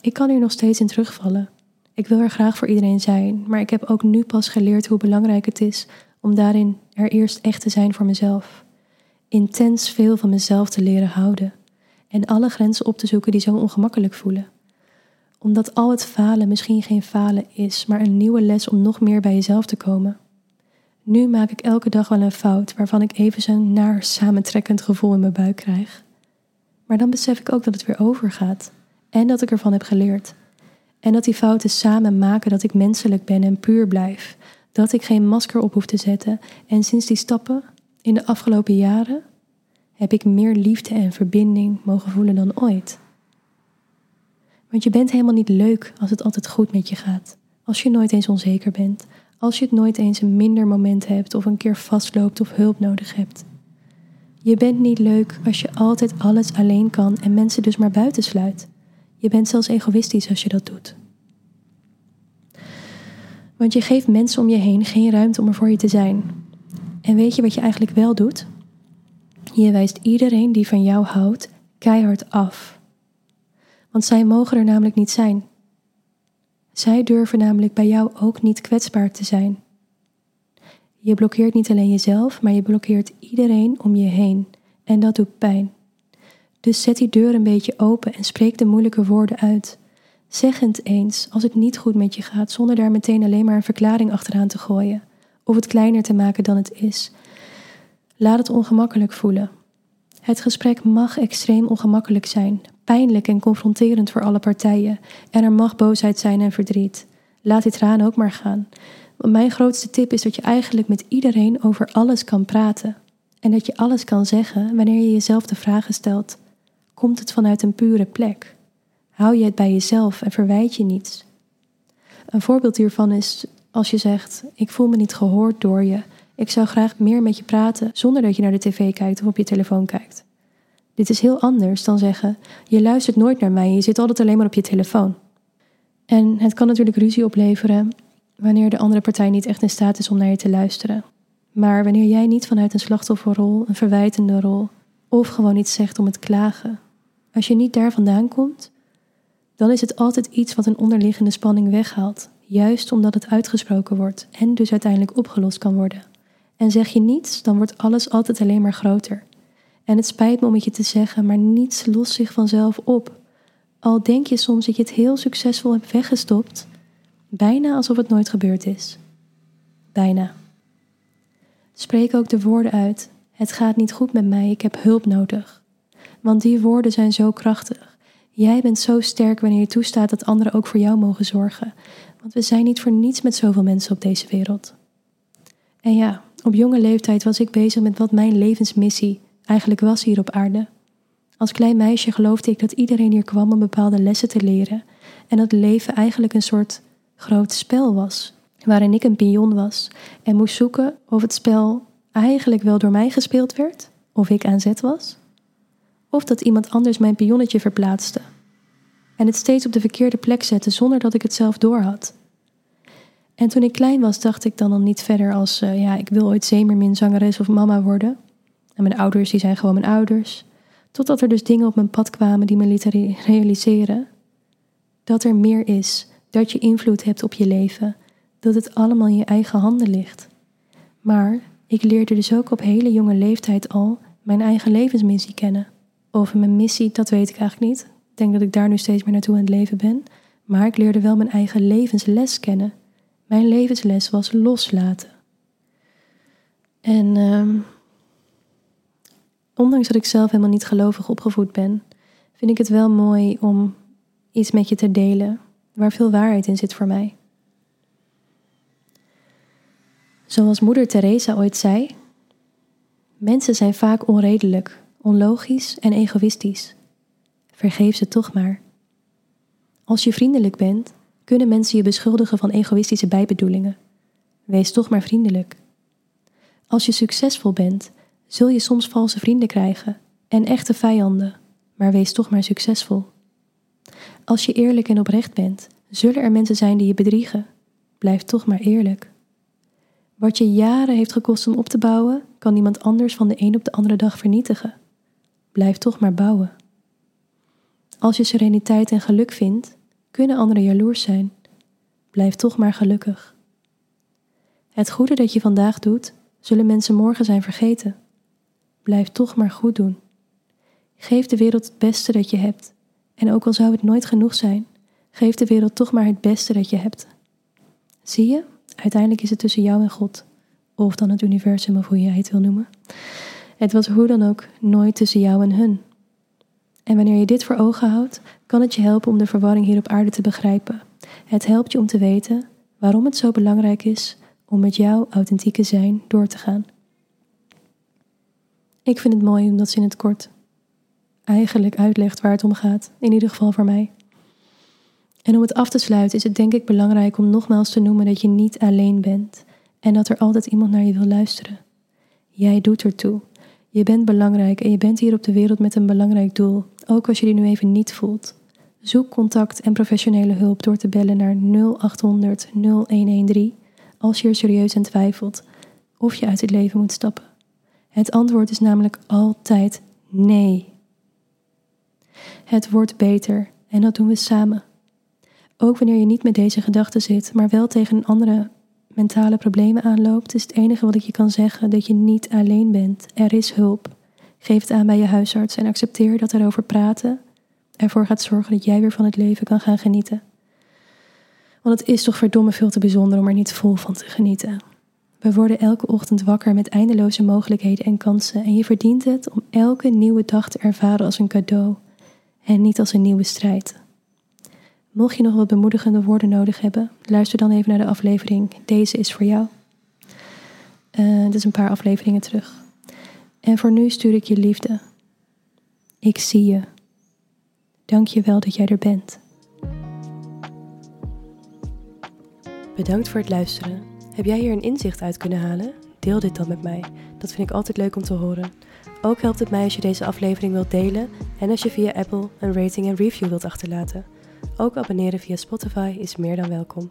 Ik kan hier nog steeds in terugvallen. Ik wil er graag voor iedereen zijn, maar ik heb ook nu pas geleerd hoe belangrijk het is om daarin er eerst echt te zijn voor mezelf. Intens veel van mezelf te leren houden en alle grenzen op te zoeken die zo ongemakkelijk voelen. Omdat al het falen misschien geen falen is, maar een nieuwe les om nog meer bij jezelf te komen. Nu maak ik elke dag wel een fout waarvan ik even zo'n naar samentrekkend gevoel in mijn buik krijg. Maar dan besef ik ook dat het weer overgaat en dat ik ervan heb geleerd. En dat die fouten samen maken dat ik menselijk ben en puur blijf. Dat ik geen masker op hoef te zetten. En sinds die stappen, in de afgelopen jaren, heb ik meer liefde en verbinding mogen voelen dan ooit. Want je bent helemaal niet leuk als het altijd goed met je gaat. Als je nooit eens onzeker bent. Als je het nooit eens een minder moment hebt of een keer vastloopt of hulp nodig hebt. Je bent niet leuk als je altijd alles alleen kan en mensen dus maar buitensluit. Je bent zelfs egoïstisch als je dat doet. Want je geeft mensen om je heen geen ruimte om er voor je te zijn. En weet je wat je eigenlijk wel doet? Je wijst iedereen die van jou houdt keihard af. Want zij mogen er namelijk niet zijn. Zij durven namelijk bij jou ook niet kwetsbaar te zijn. Je blokkeert niet alleen jezelf, maar je blokkeert iedereen om je heen. En dat doet pijn. Dus zet die deur een beetje open en spreek de moeilijke woorden uit. Zeg het eens als het niet goed met je gaat, zonder daar meteen alleen maar een verklaring achteraan te gooien. Of het kleiner te maken dan het is. Laat het ongemakkelijk voelen. Het gesprek mag extreem ongemakkelijk zijn, pijnlijk en confronterend voor alle partijen. En er mag boosheid zijn en verdriet. Laat dit traan ook maar gaan. Want mijn grootste tip is dat je eigenlijk met iedereen over alles kan praten. En dat je alles kan zeggen wanneer je jezelf de vragen stelt: Komt het vanuit een pure plek? Hou je het bij jezelf en verwijt je niets? Een voorbeeld hiervan is als je zegt: Ik voel me niet gehoord door je. Ik zou graag meer met je praten zonder dat je naar de tv kijkt of op je telefoon kijkt. Dit is heel anders dan zeggen: Je luistert nooit naar mij, je zit altijd alleen maar op je telefoon. En het kan natuurlijk ruzie opleveren wanneer de andere partij niet echt in staat is om naar je te luisteren. Maar wanneer jij niet vanuit een slachtofferrol, een verwijtende rol of gewoon iets zegt om het klagen, als je niet daar vandaan komt, dan is het altijd iets wat een onderliggende spanning weghaalt, juist omdat het uitgesproken wordt en dus uiteindelijk opgelost kan worden. En zeg je niets, dan wordt alles altijd alleen maar groter. En het spijt me om het je te zeggen, maar niets lost zich vanzelf op. Al denk je soms dat je het heel succesvol hebt weggestopt, bijna alsof het nooit gebeurd is. Bijna. Spreek ook de woorden uit. Het gaat niet goed met mij, ik heb hulp nodig. Want die woorden zijn zo krachtig. Jij bent zo sterk wanneer je toestaat dat anderen ook voor jou mogen zorgen. Want we zijn niet voor niets met zoveel mensen op deze wereld. En ja, op jonge leeftijd was ik bezig met wat mijn levensmissie eigenlijk was hier op aarde. Als klein meisje geloofde ik dat iedereen hier kwam om bepaalde lessen te leren en dat leven eigenlijk een soort groot spel was, waarin ik een pion was en moest zoeken of het spel eigenlijk wel door mij gespeeld werd Of ik aan zet was? Of dat iemand anders mijn pionnetje verplaatste en het steeds op de verkeerde plek zette zonder dat ik het zelf doorhad? En toen ik klein was, dacht ik dan al niet verder als, uh, ja, ik wil ooit zeemermin, zangeres of mama worden. En mijn ouders, die zijn gewoon mijn ouders. Totdat er dus dingen op mijn pad kwamen die me lieten realiseren dat er meer is, dat je invloed hebt op je leven, dat het allemaal in je eigen handen ligt. Maar ik leerde dus ook op hele jonge leeftijd al mijn eigen levensmissie kennen. Over mijn missie, dat weet ik eigenlijk niet. Ik denk dat ik daar nu steeds meer naartoe aan het leven ben. Maar ik leerde wel mijn eigen levensles kennen. Mijn levensles was loslaten. En uh, ondanks dat ik zelf helemaal niet gelovig opgevoed ben, vind ik het wel mooi om iets met je te delen waar veel waarheid in zit voor mij. Zoals moeder Teresa ooit zei: Mensen zijn vaak onredelijk, onlogisch en egoïstisch. Vergeef ze toch maar. Als je vriendelijk bent, kunnen mensen je beschuldigen van egoïstische bijbedoelingen. Wees toch maar vriendelijk. Als je succesvol bent, zul je soms valse vrienden krijgen en echte vijanden, maar wees toch maar succesvol. Als je eerlijk en oprecht bent, zullen er mensen zijn die je bedriegen. Blijf toch maar eerlijk. Wat je jaren heeft gekost om op te bouwen, kan iemand anders van de een op de andere dag vernietigen. Blijf toch maar bouwen. Als je sereniteit en geluk vindt, kunnen anderen jaloers zijn. Blijf toch maar gelukkig. Het goede dat je vandaag doet, zullen mensen morgen zijn vergeten. Blijf toch maar goed doen. Geef de wereld het beste dat je hebt. En ook al zou het nooit genoeg zijn, geef de wereld toch maar het beste dat je hebt. Zie je, uiteindelijk is het tussen jou en God, of dan het universum of hoe jij het wil noemen. Het was hoe dan ook nooit tussen jou en hun. En wanneer je dit voor ogen houdt, kan het je helpen om de verwarring hier op aarde te begrijpen. Het helpt je om te weten waarom het zo belangrijk is om met jouw authentieke zijn door te gaan. Ik vind het mooi omdat ze in het kort eigenlijk uitlegt waar het om gaat, in ieder geval voor mij. En om het af te sluiten is het denk ik belangrijk om nogmaals te noemen dat je niet alleen bent en dat er altijd iemand naar je wil luisteren. Jij doet ertoe. Je bent belangrijk en je bent hier op de wereld met een belangrijk doel, ook als je die nu even niet voelt. Zoek contact en professionele hulp door te bellen naar 0800 0113 als je er serieus aan twijfelt of je uit het leven moet stappen. Het antwoord is namelijk altijd nee. Het wordt beter en dat doen we samen. Ook wanneer je niet met deze gedachten zit, maar wel tegen andere mentale problemen aanloopt, is het enige wat ik je kan zeggen dat je niet alleen bent. Er is hulp. Geef het aan bij je huisarts en accepteer dat erover praten ervoor gaat zorgen dat jij weer van het leven kan gaan genieten. Want het is toch verdomme veel te bijzonder om er niet vol van te genieten. We worden elke ochtend wakker met eindeloze mogelijkheden en kansen en je verdient het om elke nieuwe dag te ervaren als een cadeau en niet als een nieuwe strijd. Mocht je nog wat bemoedigende woorden nodig hebben, luister dan even naar de aflevering Deze is voor jou. Uh, is een paar afleveringen terug. En voor nu stuur ik je liefde. Ik zie je. Dank je wel dat jij er bent. Bedankt voor het luisteren. Heb jij hier een inzicht uit kunnen halen? Deel dit dan met mij. Dat vind ik altijd leuk om te horen. Ook helpt het mij als je deze aflevering wilt delen en als je via Apple een rating en review wilt achterlaten. Ook abonneren via Spotify is meer dan welkom.